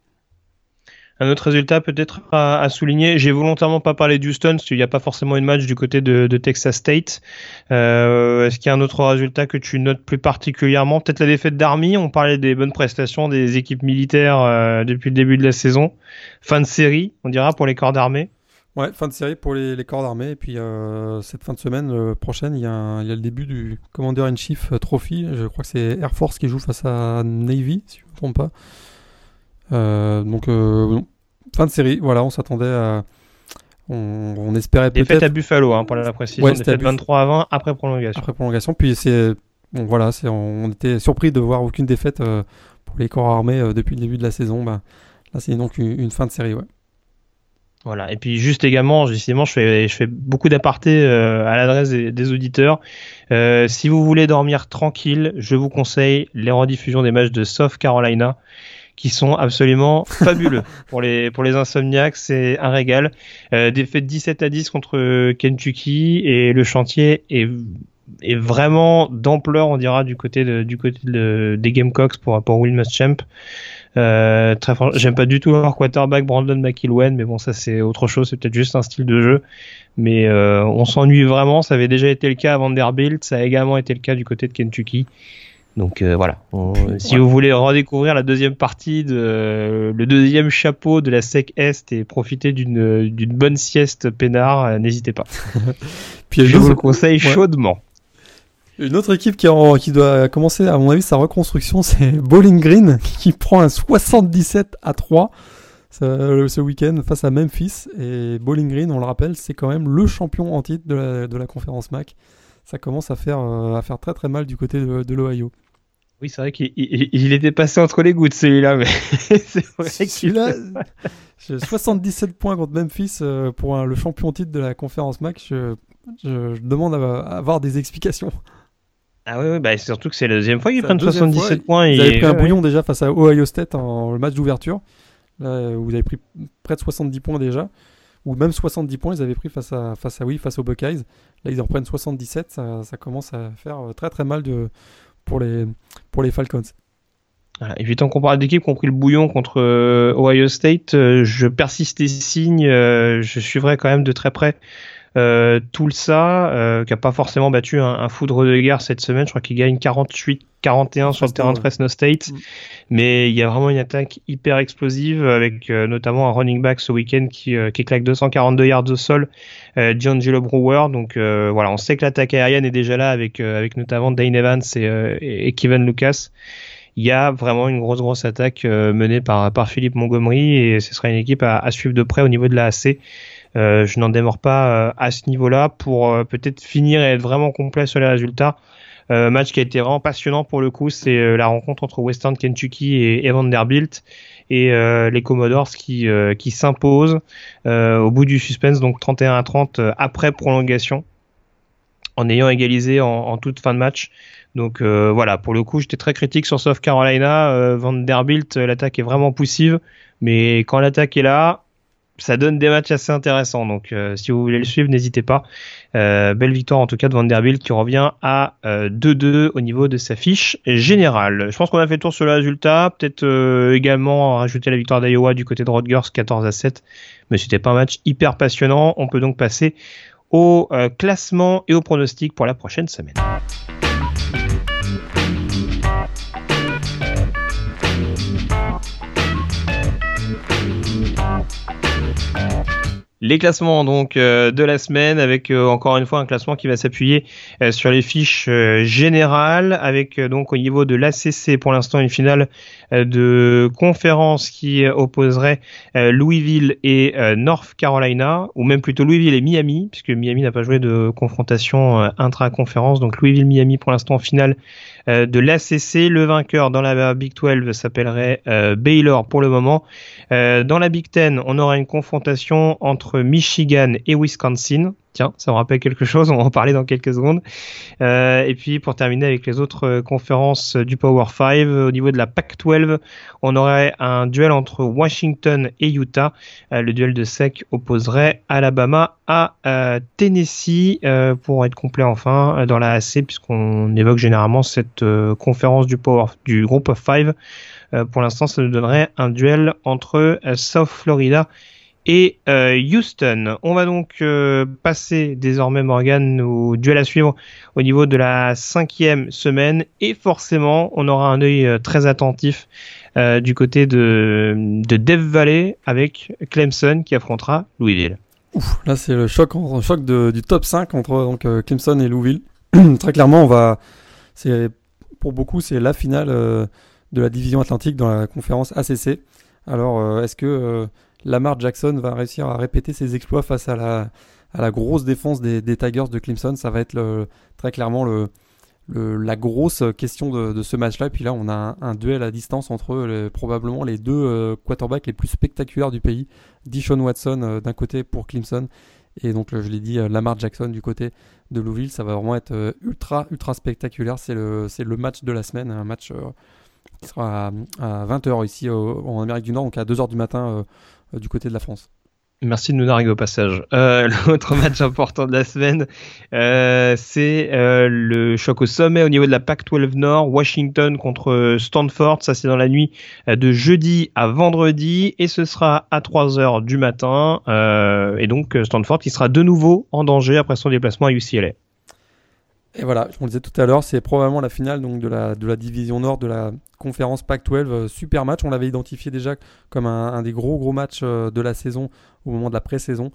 Un autre résultat peut-être à, souligner, j'ai volontairement pas parlé d'Houston, parce qu'il n'y a pas forcément une match du côté de, Texas State. Euh, est-ce qu'il y a un autre résultat que tu notes plus particulièrement? Peut-être la défaite d'Army, on parlait des bonnes prestations des équipes militaires euh, depuis le début de la saison. Fin de série, on dira, pour les corps d'armée. Ouais, fin de série pour les, corps d'armée. Et puis euh, cette fin de semaine prochaine, il y, a il y, a le début du Commander in Chief Trophy. Je crois que c'est Air Force qui joue face à Navy, si je ne me trompe pas. Euh, donc, euh, fin de série, voilà, on s'attendait à. On, espérait peut-être. Défaite à Buffalo, hein, pour la précision. Ouais, défaite 23 à 20 après prolongation. Après prolongation, puis c'est. Bon, voilà, on, était surpris de voir aucune défaite euh, pour les corps armés depuis le début de la saison. Bah, là, c'est donc une, fin de série, ouais. Voilà. Et puis juste également, justement, je fais, je fais beaucoup d'apartés euh, à l'adresse des, auditeurs. Euh, si vous voulez dormir tranquille, je vous conseille les rediffusions des matchs de South Carolina qui sont absolument fabuleux. Pour les pour les insomniaques c'est un régal. Euh, défaite 17 à 10 contre Kentucky et le chantier est est vraiment d'ampleur on dira du côté de, du côté de, des Gamecocks pour pour Will Muschamp. Euh, très j'aime pas du tout leur quarterback Brandon McIlwain, mais bon, ça c'est autre chose, c'est peut-être juste un style de jeu. Mais euh, on s'ennuie vraiment, ça avait déjà été le cas à Vanderbilt, ça a également été le cas du côté de Kentucky. Donc euh, voilà, si vous voulez redécouvrir la deuxième partie de le deuxième chapeau de la SEC Est et profiter d'une bonne sieste peinard, n'hésitez pas. Puis je vous le conseille chaudement. Une autre équipe qui, qui, doit commencer, à mon avis, sa reconstruction, c'est Bowling Green, qui prend un 77 à 3 ce week-end face à Memphis. Et Bowling Green, on le rappelle, c'est quand même le champion en titre de la, de la conférence MAC. Ça commence à faire, euh, à faire très très mal du côté de, l'Ohio. Oui, c'est vrai qu'il il, était passé entre les gouttes celui-là, mais c'est vrai celui-là. 77 points contre Memphis euh, pour le champion titre de la conférence MAC. Je, je demande à avoir des explications. Ah oui, oui bah surtout que c'est la deuxième fois qu'ils prennent 77 points. Ils avaient pris un bouillon déjà face à Ohio State en le match d'ouverture. Là, vous avez pris près de 70 points déjà. Ou même 70 points, ils avaient pris face à, face à oui, face aux Buckeyes. Là, ils en prennent 77. Ça, ça commence à faire très très mal de, pour, les, pour les Falcons. et qu'on parle d'équipes qui ont pris le bouillon contre euh, Ohio State, euh, je persiste et signe, euh, je suivrai quand même de très près euh, Tulsa, euh, qui a pas forcément battu un, foudre de guerre cette semaine, je crois qu'il gagne 48-41 sur le terrain de Fresno State. Mm. Mais il y a vraiment une attaque hyper explosive avec euh, notamment un running back ce week-end qui, qui claque 242 yards au sol, euh, Giangelo Brewer. Donc voilà, on sait que l'attaque aérienne est déjà là avec, avec notamment Dane Evans et, et, Kevin Lucas il y a vraiment une grosse grosse attaque menée par par Philippe Montgomery et ce sera une équipe à, à suivre de près au niveau de la AC. Euh, je n'en démords pas euh, à ce niveau-là pour euh, peut-être finir et être vraiment complet sur les résultats. match qui a été vraiment passionnant pour le coup, c'est la rencontre entre Western Kentucky et, Vanderbilt et les Commodores qui, qui s'imposent au bout du suspense, donc 31 à 30 après prolongation, en ayant égalisé en, toute fin de match. Donc voilà, pour le coup, j'étais très critique sur South Carolina. Vanderbilt, l'attaque est vraiment poussive, mais quand l'attaque est là, ça donne des matchs assez intéressants. Donc, euh, si vous voulez le suivre, n'hésitez pas. Euh, belle victoire en tout cas de Vanderbilt qui revient à 2-2 euh, au niveau de sa fiche générale. Je pense qu'on a fait le tour sur le résultat. Peut-être également rajouter la victoire d'Iowa du côté de Rutgers 14 à 7. Mais c'était pas un match hyper passionnant. On peut donc passer au classement et au pronostic pour la prochaine semaine. Les classements donc euh, de la semaine avec euh, encore une fois un classement qui va s'appuyer euh, sur les fiches générales avec donc au niveau de l'ACC pour l'instant une finale de conférence qui opposerait Louisville et North Carolina ou même plutôt Louisville et Miami puisque Miami n'a pas joué de confrontation intra-conférence. Donc Louisville-Miami pour l'instant en finale de l'ACC. Le vainqueur dans la Big 12 s'appellerait Baylor pour le moment. dans la Big 10 on aura une confrontation entre Michigan et Wisconsin. Tiens, ça me rappelle quelque chose, on va en parler dans quelques secondes. Euh, et puis pour terminer avec les autres euh, conférences du Power 5, au niveau de la PAC-12, on aurait un duel entre Washington et Utah. Euh, le duel de sec opposerait Alabama à Tennessee pour être complet enfin dans la AC puisqu'on évoque généralement cette conférence du Power du groupe of 5. pour l'instant, ça nous donnerait un duel entre South Florida et euh, Houston. On va donc euh, passer désormais Morgan au duel à suivre au niveau de la cinquième semaine et forcément on aura un œil euh, très attentif du côté de, de Dev Valley avec Clemson qui affrontera Louisville. Là c'est le choc, choc du top 5 entre donc, Clemson et Louisville. très clairement on va, c'est pour beaucoup c'est la finale de la division atlantique dans la conférence ACC. Alors est-ce que Lamar Jackson va réussir à répéter ses exploits face à la, grosse défense des, Tigers de Clemson. Ça va être très clairement la grosse question de, ce match-là. Puis là, on a un, duel à distance entre probablement les deux quarterbacks les plus spectaculaires du pays. Dishon Watson d'un côté pour Clemson et donc, je l'ai dit, Lamar Jackson du côté de Louisville. Ça va vraiment être ultra, ultra spectaculaire. C'est le, le match de la semaine, un match qui sera à, 20h ici en Amérique du Nord, donc à 2h du matin du côté de la France. Merci de nous narguer au passage. Euh, L'autre match important de la semaine, euh, c'est euh, le choc au sommet au niveau de la PAC-12 Nord, Washington contre Stanford. Ça, c'est dans la nuit euh, de jeudi à vendredi et ce sera à 3 heures du matin. Euh, et donc Stanford qui sera de nouveau en danger après son déplacement à UCLA. Et voilà, vous le disais tout à l'heure, c'est probablement la finale donc, de, la, de la division nord de la conférence Pac-12. Euh, super match, on l'avait identifié déjà comme un, des gros gros matchs euh, de la saison au moment de la pré-saison.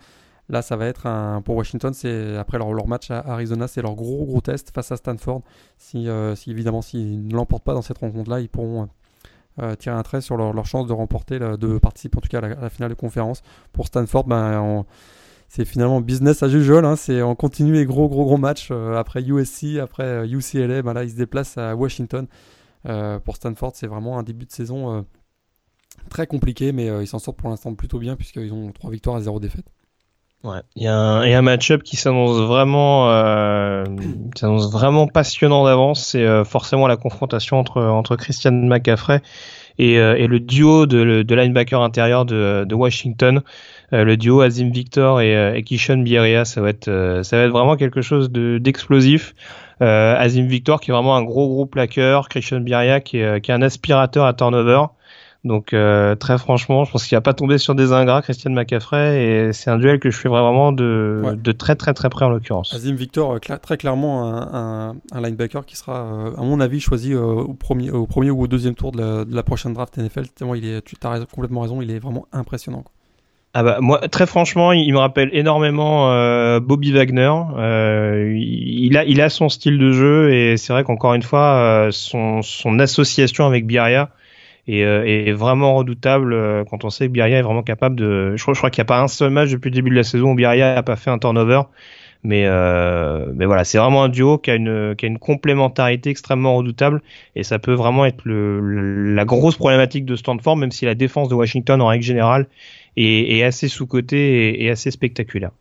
Là, ça va être un, pour Washington, c'est après leur, leur, match à Arizona, c'est leur gros gros test face à Stanford. Si, euh, si évidemment s'ils ne l'emportent pas dans cette rencontre-là, ils pourront tirer un trait sur leur, leur chance de remporter, de participer en tout cas à la, finale de conférence. Pour Stanford, ben, on, c'est finalement business as usual. Hein, c'est on continue les gros gros gros matchs euh, après USC, après UCLA. Euh, ben là, ils se déplacent à Washington. Euh, pour Stanford, c'est vraiment un début de saison très compliqué, mais ils s'en sortent pour l'instant plutôt bien puisqu'ils ont trois victoires et zéro défaite. Ouais, il y a un, un match-up qui s'annonce vraiment, s'annonce vraiment passionnant d'avance. C'est forcément la confrontation entre entre Christian McCaffrey et, le duo de, linebacker intérieur de Washington. Euh, le duo Azim Victor et, euh, et Kishon Bieria, ça va être euh, ça va être vraiment quelque chose de d'explosif. Azim Victor qui est vraiment un gros gros plaqueur, Kishon Bieria qui est, qui est un aspirateur à turnover. Donc très franchement, je pense qu'il va pas tombé sur des ingrats, Christian McCaffrey, et c'est un duel que je fais vraiment de, de très très très près en l'occurrence. Azim Victor, très clairement un, un, linebacker qui sera, à mon avis, choisi au, premier, au premier ou au deuxième tour de la, de la prochaine draft NFL. Tellement il est, tu as complètement raison, il est vraiment impressionnant. Ah bah moi très franchement il, me rappelle énormément euh, Bobby Wagner. Euh, il a il a son style de jeu et c'est vrai qu'encore une fois euh, son, son association avec Biaria est, est vraiment redoutable quand on sait que Biaria est vraiment capable de je crois, je crois qu'il n'y a pas un seul match depuis le début de la saison où Biaria n'a pas fait un turnover. Mais mais voilà c'est vraiment un duo qui a une qui a une complémentarité extrêmement redoutable et ça peut vraiment être le, la grosse problématique de Stanford même si la défense de Washington en règle générale et, assez sous-coté et, assez spectaculaire.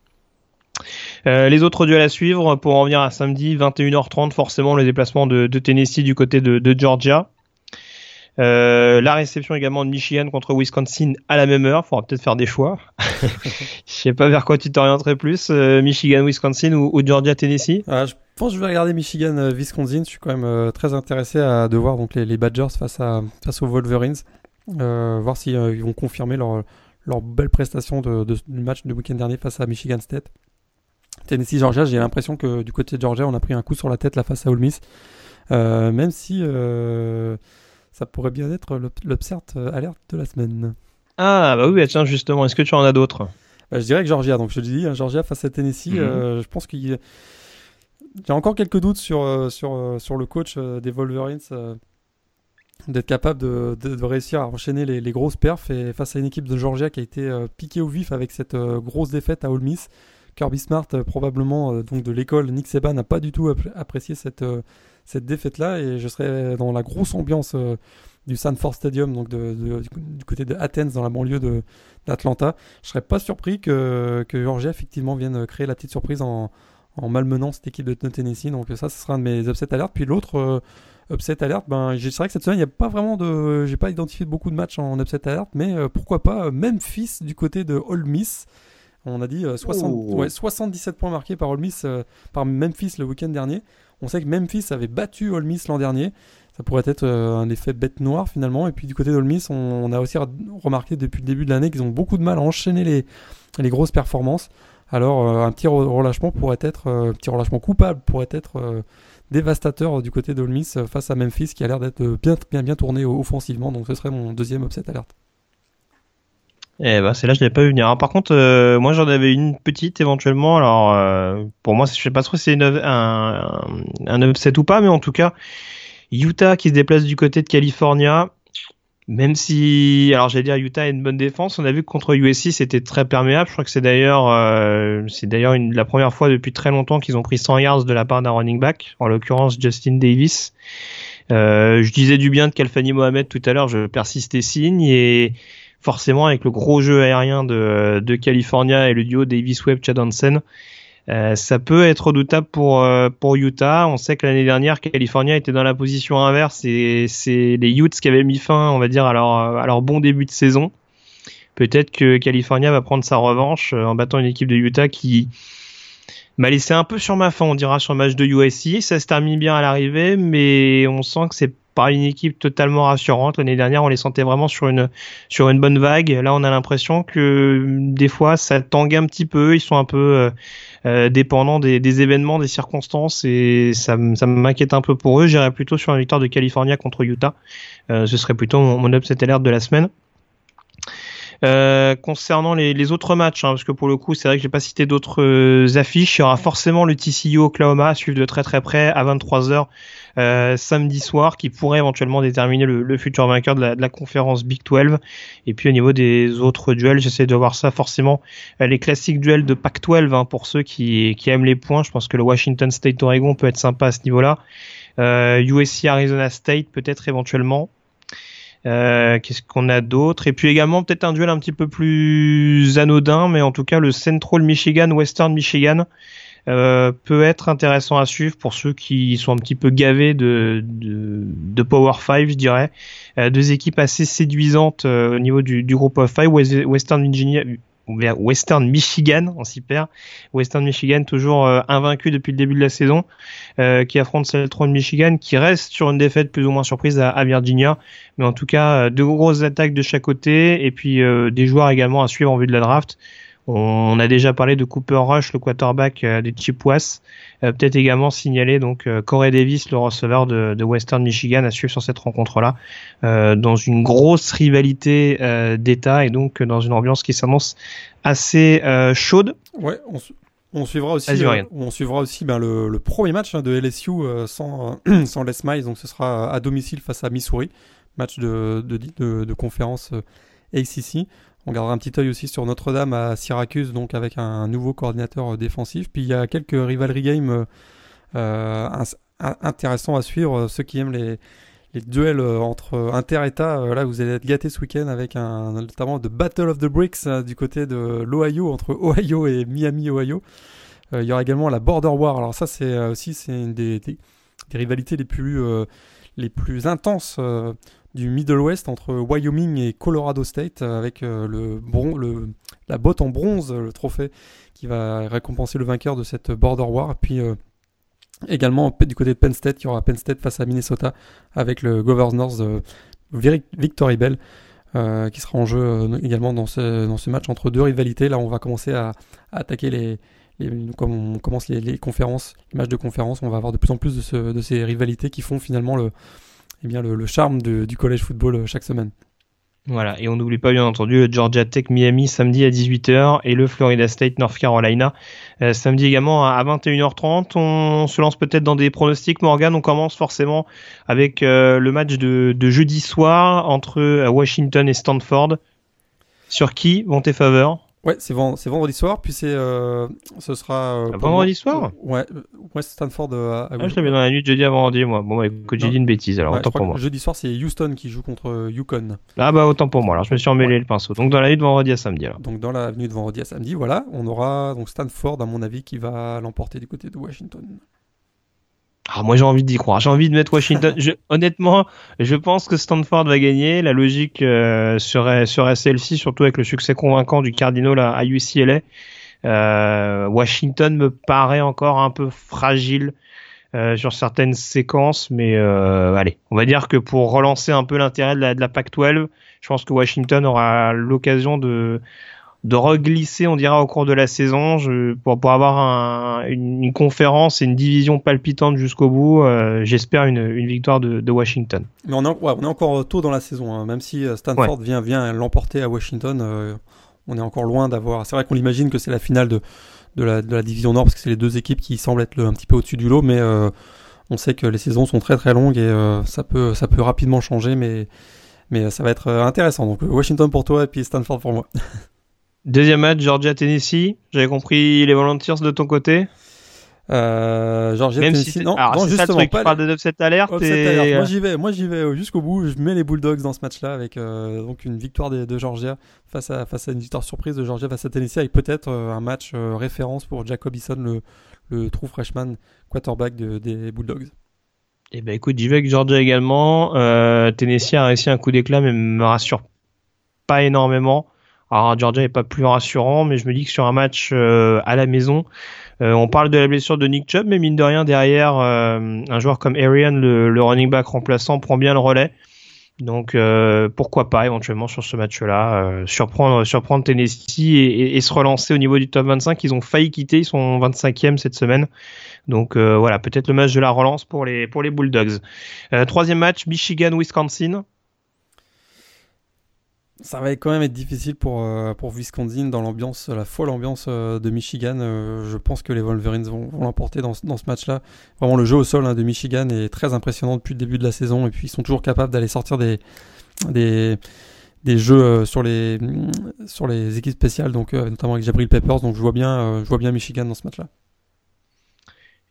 Euh, les autres duels à suivre, pour en venir à samedi, 21h30, forcément le déplacement de, Tennessee du côté de, Georgia. Euh, la réception également de Michigan contre Wisconsin à la même heure. Faudra peut-être faire des choix. Je sais pas vers quoi tu t'orienterais plus, euh, Michigan, Wisconsin ou, Georgia, Tennessee. Ah, je pense que je vais regarder Michigan, Wisconsin. Je suis quand même très intéressé à de voir donc les, Badgers face à face aux Wolverines, voir s'ils vont confirmer leur leur belle prestation de, du match du week-end dernier face à Michigan State. Tennessee Georgia, j'ai l'impression que du côté de Georgia, on a pris un coup sur la tête la face à Ole Miss. Euh, même si euh, ça pourrait bien être l'upsert alerte de la semaine. Ah bah oui, bah tiens justement, est-ce que tu en as d'autres? Bah, Je dirais que Georgia, donc je te dis, hein, Georgia face à Tennessee, mhm. euh, je pense qu'il j'ai encore quelques doutes sur, sur, sur le coach des Wolverines d'être capable de, de, réussir à enchaîner les, les, grosses perfs et face à une équipe de Georgia qui a été euh, piquée au vif avec cette euh, grosse défaite à Ole Miss. Kirby Smart, euh, probablement donc de l'école Nick Seba, n'a pas du tout apprécié cette, cette défaite-là et je serais dans la grosse ambiance du Sanford Stadium, donc de, du côté de Athens, dans la banlieue d'Atlanta. Je serais pas surpris que, que Georgia effectivement vienne créer la petite surprise en, en malmenant cette équipe de Tennessee. Donc ça, ce sera un de mes upset alertes. Puis l'autre upset alert, ben, c'est vrai que cette semaine, il n'y a pas vraiment de. J'ai pas identifié beaucoup de matchs en upset alert, mais euh, pourquoi pas euh, Memphis du côté de Ole Miss. On a dit 60, 77 points marqués par Ole Miss, euh, par Memphis le week-end dernier. On sait que Memphis avait battu Ole Miss l'an dernier. Ça pourrait être un effet bête noire finalement. Et puis du côté d'Ole Miss, on, a aussi remarqué depuis le début de l'année qu'ils ont beaucoup de mal à enchaîner les, les grosses performances. Alors un petit relâchement pourrait être, un petit relâchement coupable pourrait être dévastateur du côté de Miss face à Memphis qui a l'air d'être bien, bien, bien tourné offensivement. Donc ce serait mon deuxième upset alerte. Eh ben, c'est là je l'ai pas vu venir. par contre, euh, moi j'en avais une petite éventuellement. Alors euh, pour moi, je sais pas trop si c'est un, un, upset ou pas, mais en tout cas, Utah qui se déplace du côté de California. Même si, alors j'allais dire Utah a une bonne défense, on a vu que contre USC c'était très perméable. Je crois que c'est d'ailleurs, euh, c'est d'ailleurs la première fois depuis très longtemps qu'ils ont pris 100 yards de la part d'un running back, en l'occurrence Justin Davis. Euh, je disais du bien de Kalfani Mohamed tout à l'heure, je persiste et signe et forcément avec le gros jeu aérien de, de California et le duo Davis-Webb-Chad Hansen, euh, ça peut être redoutable pour euh, pour Utah. On sait que l'année dernière, California était dans la position inverse et c'est les Utes qui avaient mis fin, on va dire, à leur, à leur bon début de saison. Peut-être que California va prendre sa revanche euh, en battant une équipe de Utah qui m'a laissé un peu sur ma faim, on dira, sur le match de USC. Ça se termine bien à l'arrivée, mais on sent que c'est pas une équipe totalement rassurante. L'année dernière, on les sentait vraiment sur une sur une bonne vague. Là, on a l'impression que des fois, ça tangue un petit peu. Ils sont un peu euh, dépendant des, événements, des circonstances, et ça, ça m'inquiète un peu pour eux. J'irais plutôt sur une victoire de California contre Utah. Euh, ce serait plutôt mon, mon upset alert de la semaine. Euh, concernant les, les, autres matchs, hein, parce que pour le coup, c'est vrai que j'ai pas cité d'autres euh, affiches. Il y aura forcément le TCU Oklahoma à suivre de très très près à 23h euh, samedi soir, qui pourrait éventuellement déterminer le, le futur vainqueur de la, de la, conférence Big 12. Et puis au niveau des autres duels, j'essaie de voir ça forcément euh, les classiques duels de Pac 12 hein, pour ceux qui, qui aiment les points. Je pense que le Washington State Oregon peut être sympa à ce niveau-là. USC Arizona State peut-être éventuellement. Euh, Qu'est-ce qu'on a d'autre? Et puis également peut-être un duel un petit peu plus anodin, mais en tout cas le Central Michigan, Western Michigan euh, peut être intéressant à suivre pour ceux qui sont un petit peu gavés de, de, Power 5, je dirais. Euh, deux équipes assez séduisantes au niveau du, du groupe of 5, Western Virginia, Western Michigan, on s'y perd. Western Michigan toujours euh, invaincu depuis le début de la saison, euh, qui affronte Central Michigan, qui reste sur une défaite plus ou moins surprise à, Virginia, mais en tout cas euh, deux grosses attaques de chaque côté et puis des joueurs également à suivre en vue de la draft. On a déjà parlé de Cooper Rush, le quarterback des Chippewas. Euh, Peut-être également signaler donc euh, Corey Davis, le receveur de, de, Western Michigan, à suivre sur cette rencontre-là, euh, dans une grosse rivalité d'État et donc dans une ambiance qui s'annonce assez chaude. Ouais, on, on suivra aussi, euh, on suivra aussi ben, le, le, premier match hein, de LSU euh, sans, sans Les Miles, donc ce sera à domicile face à Missouri, match de, de, de, de conférence ACC. On gardera un petit œil aussi sur Notre-Dame à Syracuse, donc avec un nouveau coordinateur défensif. Puis il y a quelques rivalry games euh, intéressants à suivre. Ceux qui aiment les, duels entre inter-États, là vous allez être gâtés ce week-end avec un, notamment de Battle of the Bricks du côté de l'Ohio, entre Ohio et Miami, Ohio. Euh, il y aura également la Border War. Alors ça c'est aussi c'est une des, rivalités les plus, euh, les plus intenses du Middle West entre Wyoming et Colorado State avec euh, le, la botte en bronze, le trophée qui va récompenser le vainqueur de cette Border War. Puis euh, également du côté de Penn State, il y aura Penn State face à Minnesota avec le Governors euh, Victory Bell. Euh, qui sera en jeu euh, également dans ce, dans ce match entre deux rivalités. Là, on va commencer à, attaquer les, comme on commence les, conférences, les matchs de conférences. On va avoir de plus en plus de, ce, de ces rivalités qui font finalement le, eh le, charme du football chaque semaine. Voilà, et on n'oublie pas bien entendu le Georgia Tech Miami samedi à 18h et le Florida State North Carolina euh, samedi également à 21h30. On se lance peut-être dans des pronostics, Morgan. On commence forcément avec euh, le match de, de, jeudi soir entre Washington et Stanford. Sur qui vont tes faveurs? Ouais, c'est vendredi soir, puis c'est euh, ce sera euh, vendredi soir? Ouais, ouais Stanford. Euh, à ah, je l'avais dans la nuit de jeudi à vendredi, moi. Bon, bah, écoute, j'ai dit une bêtise, alors ouais, autant pour moi. Jeudi soir, c'est Houston qui joue contre euh, Yukon. Ah bah autant pour moi. Alors je me suis emmêlé ouais. le pinceau. Donc dans la nuit de vendredi à samedi. Alors. Donc dans la nuit de vendredi à samedi, voilà, on aura donc Stanford, à mon avis, qui va l'emporter du côté de Washington. Ah, moi j'ai envie d'y croire. J'ai envie de mettre Washington. honnêtement, je pense que Stanford va gagner. La logique euh, serait serait celle-ci, surtout avec le succès convaincant du Cardinal à, à UCLA. Euh, Washington me paraît encore un peu fragile euh, sur certaines séquences, mais euh, allez, on va dire que pour relancer un peu l'intérêt de la, de la Pac-12, je pense que Washington aura l'occasion de de reglisser, on dira, au cours de la saison, je, pour, pour avoir un, une, une, conférence et une division palpitante jusqu'au bout. Euh, J'espère une, une, victoire de, de, Washington. Mais on est, ouais, on est encore tôt dans la saison, hein. même si euh, Stanford ouais. vient, vient l'emporter à Washington. Euh, on est encore loin d'avoir. C'est vrai qu'on imagine que c'est la finale de, de, la, de la division Nord parce que c'est les deux équipes qui semblent être le, un petit peu au-dessus du lot, mais euh, on sait que les saisons sont très très longues et ça peut ça peut rapidement changer, mais Mais ça va être intéressant. Donc Washington pour toi et puis Stanford pour moi. Deuxième match, Georgia-Tennessee. J'avais compris les Volunteers de ton côté. Euh, Georgia Même Tennessee. Si non, alors, c'est ça le truc, pas tu parles de upset alert. Et... Moi j'y vais, moi j'y vais jusqu'au bout. Je mets les Bulldogs dans ce match-là avec euh, donc une victoire de, de, Georgia face à face à une victoire surprise de Georgia face à Tennessee avec peut-être euh, un match euh, référence pour Jacob Eason, le, le true freshman quarterback de, des Bulldogs. Eh ben écoute, j'y vais avec Georgia également. Tennessee a réussi un coup d'éclat, mais me rassure pas énormément. Alors Georgia n'est pas plus rassurant, mais je me dis que sur un match à la maison, euh, on parle de la blessure de Nick Chubb, mais mine de rien, derrière, euh, un joueur comme Arian, le, running back remplaçant, prend bien le relais. Donc euh, pourquoi pas éventuellement sur ce match-là surprendre surprendre Tennessee et, se relancer au niveau du top 25. Ils ont failli quitter, ils sont 25e cette semaine. Donc voilà, peut-être le match de la relance pour les pour les Bulldogs. troisième match, Michigan-Wisconsin ça va quand même être difficile pour, euh, pour Wisconsin dans l'ambiance, la folle ambiance euh, de Michigan. Euh, je pense que les Wolverines vont, l'emporter dans, dans, ce match-là. Vraiment, le jeu au sol hein, de Michigan est très impressionnant depuis le début de la saison. Et puis, ils sont toujours capables d'aller sortir des, des, des jeux sur les, sur les équipes spéciales, donc, notamment avec Jabril Peppers. Donc, je vois bien, je vois bien Michigan dans ce match-là.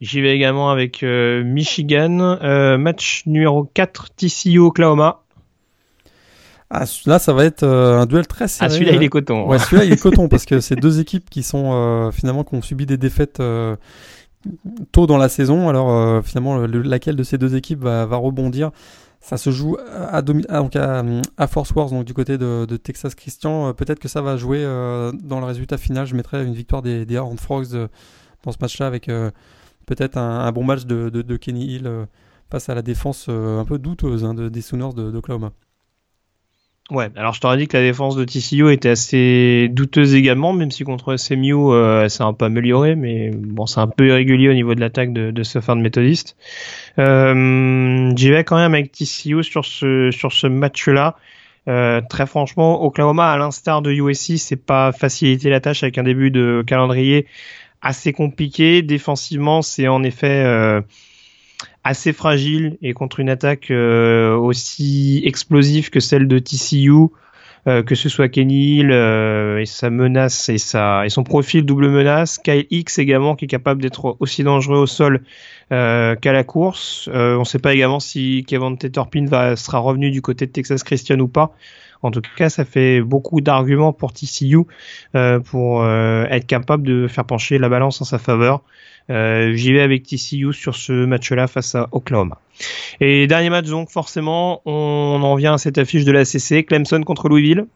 J'y vais également avec Michigan. match numéro 4, TCU Oklahoma. Ah, là, ça va être euh, un duel très serré. Ah, celui-là, il est coton. Ouais, celui-là, il est coton parce que c'est deux équipes qui sont euh, finalement qui ont subi des défaites euh, tôt dans la saison. Alors finalement, laquelle de ces deux équipes va, va rebondir? Ça se joue à, donc à, à, Force Wars, donc du côté de, de Texas Christian. Peut-être que ça va jouer dans le résultat final. Je mettrais une victoire des, des Horned Frogs dans ce match-là avec peut-être un, bon match de, de, de Kenny Hill face à la défense un peu douteuse hein, des Sooners d'Oklahoma. Ouais, alors je t'aurais dit que la défense de TCU était assez douteuse également, même si contre SMU, euh, c'est un peu amélioré, mais bon, c'est un peu irrégulier au niveau de l'attaque de, de méthodiste. Euh, J'y vais quand même avec TCU sur ce, sur ce match-là. Euh, très franchement, Oklahoma, à l'instar de USC, c'est pas faciliter la tâche avec un début de calendrier assez compliqué. Défensivement, c'est en effet euh, assez fragile et contre une attaque euh, aussi explosive que celle de TCU, euh, que ce soit Kenny euh, et sa menace et sa et son profil double menace, Kyle X également qui est capable d'être aussi dangereux au sol qu'à la course. on ne sait pas également si Kevin Turpin va sera revenu du côté de Texas Christian ou pas. En tout cas, ça fait beaucoup d'arguments pour TCU pour être capable de faire pencher la balance en sa faveur. Euh, j'y vais avec TCU sur ce match-là face à Oklahoma. Et dernier match donc forcément, on en vient à cette affiche de la CC, Clemson contre Louisville.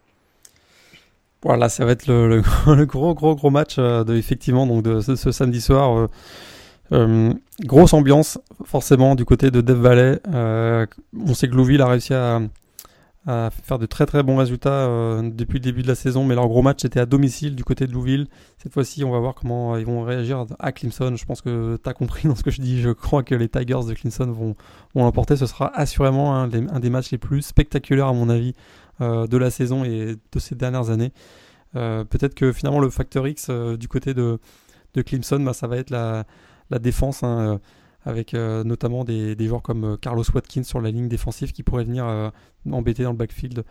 Voilà, ça va être le, gros gros gros match euh, effectivement donc de ce, samedi soir. Euh, grosse ambiance forcément du côté de Dev Valley. on sait que Louisville a réussi à, à faire de très très bons résultats euh, depuis le début de la saison, mais leur gros match était à domicile du côté de Louisville. Cette fois-ci, on va voir comment euh, ils vont réagir à Clemson. Je pense que tu as compris dans ce que je dis. Je crois que les Tigers de Clemson vont, vont l'emporter. Ce sera assurément un, des matchs les plus spectaculaires, à mon avis, euh, de la saison et de ces dernières années. Peut-être que finalement, le facteur X du côté de, de Clemson, bah, ça va être la, la défense. Hein, avec euh, notamment des, joueurs comme euh, Carlos Watkins sur la ligne défensive qui pourraient venir euh, embêter dans le backfield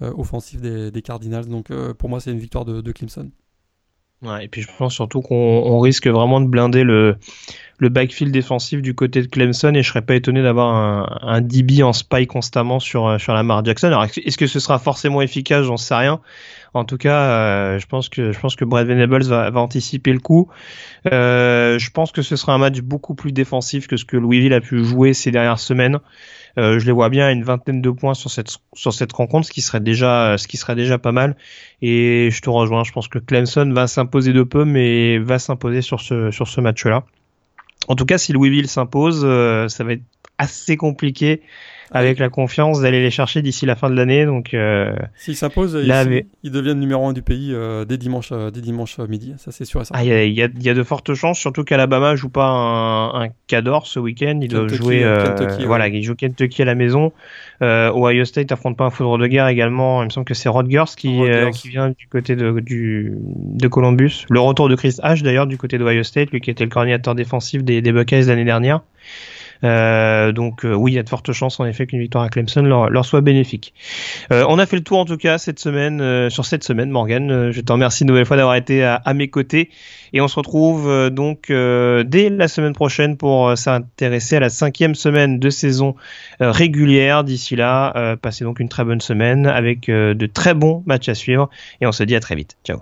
offensif des, Cardinals. Donc pour moi, c'est une victoire de, Clemson. Et puis je pense surtout qu'on risque vraiment de blinder le, le backfield défensif du côté de Clemson et je serais pas étonné d'avoir un, un DB en spy constamment sur, sur Lamar Jackson. Alors est-ce que ce sera forcément efficace? J'en sais rien. En tout cas, euh, je pense que je pense que Brad Venables va, anticiper le coup. Euh, je pense que ce sera un match beaucoup plus défensif que ce que Louisville a pu jouer ces dernières semaines. Euh, je les vois bien à une vingtaine de points sur cette sur cette rencontre, ce qui serait déjà ce qui serait déjà pas mal. Et je te rejoins. Je pense que Clemson va s'imposer de peu, mais va s'imposer sur ce sur ce match-là. En tout cas, si Louisville s'impose, ça va être assez compliqué avec la confiance d'aller les chercher d'ici la fin de l'année. Donc, euh, s'ils s'imposent, ils, ils, deviennent numéro un du pays euh, dès dimanche, euh, dès dimanche midi. Ça, c'est sûr. Ah, il y, a, y, a, de fortes chances, surtout qu'Alabama joue pas un, un Cador ce week-end. Ils doivent jouer, Kentucky, voilà, ils jouent Kentucky à la maison. Ohio State affronte pas un foudre de guerre également. Il me semble que c'est Rodgers qui, qui vient du côté de, du, de Columbus. Le retour de Chris H d'ailleurs du côté d'Ohio State, lui qui était le coordinateur défensif des, des Buckeyes l'année dernière. Donc oui, il y a de fortes chances en effet qu'une victoire à Clemson leur, soit bénéfique. on a fait le tour en tout cas cette semaine, sur cette semaine, Morgan. je te remercie une nouvelle fois d'avoir été à, à, mes côtés et on se retrouve donc dès la semaine prochaine pour s'intéresser à la cinquième semaine de saison régulière. D'ici là, passez donc une très bonne semaine avec de très bons matchs à suivre et on se dit à très vite. Ciao.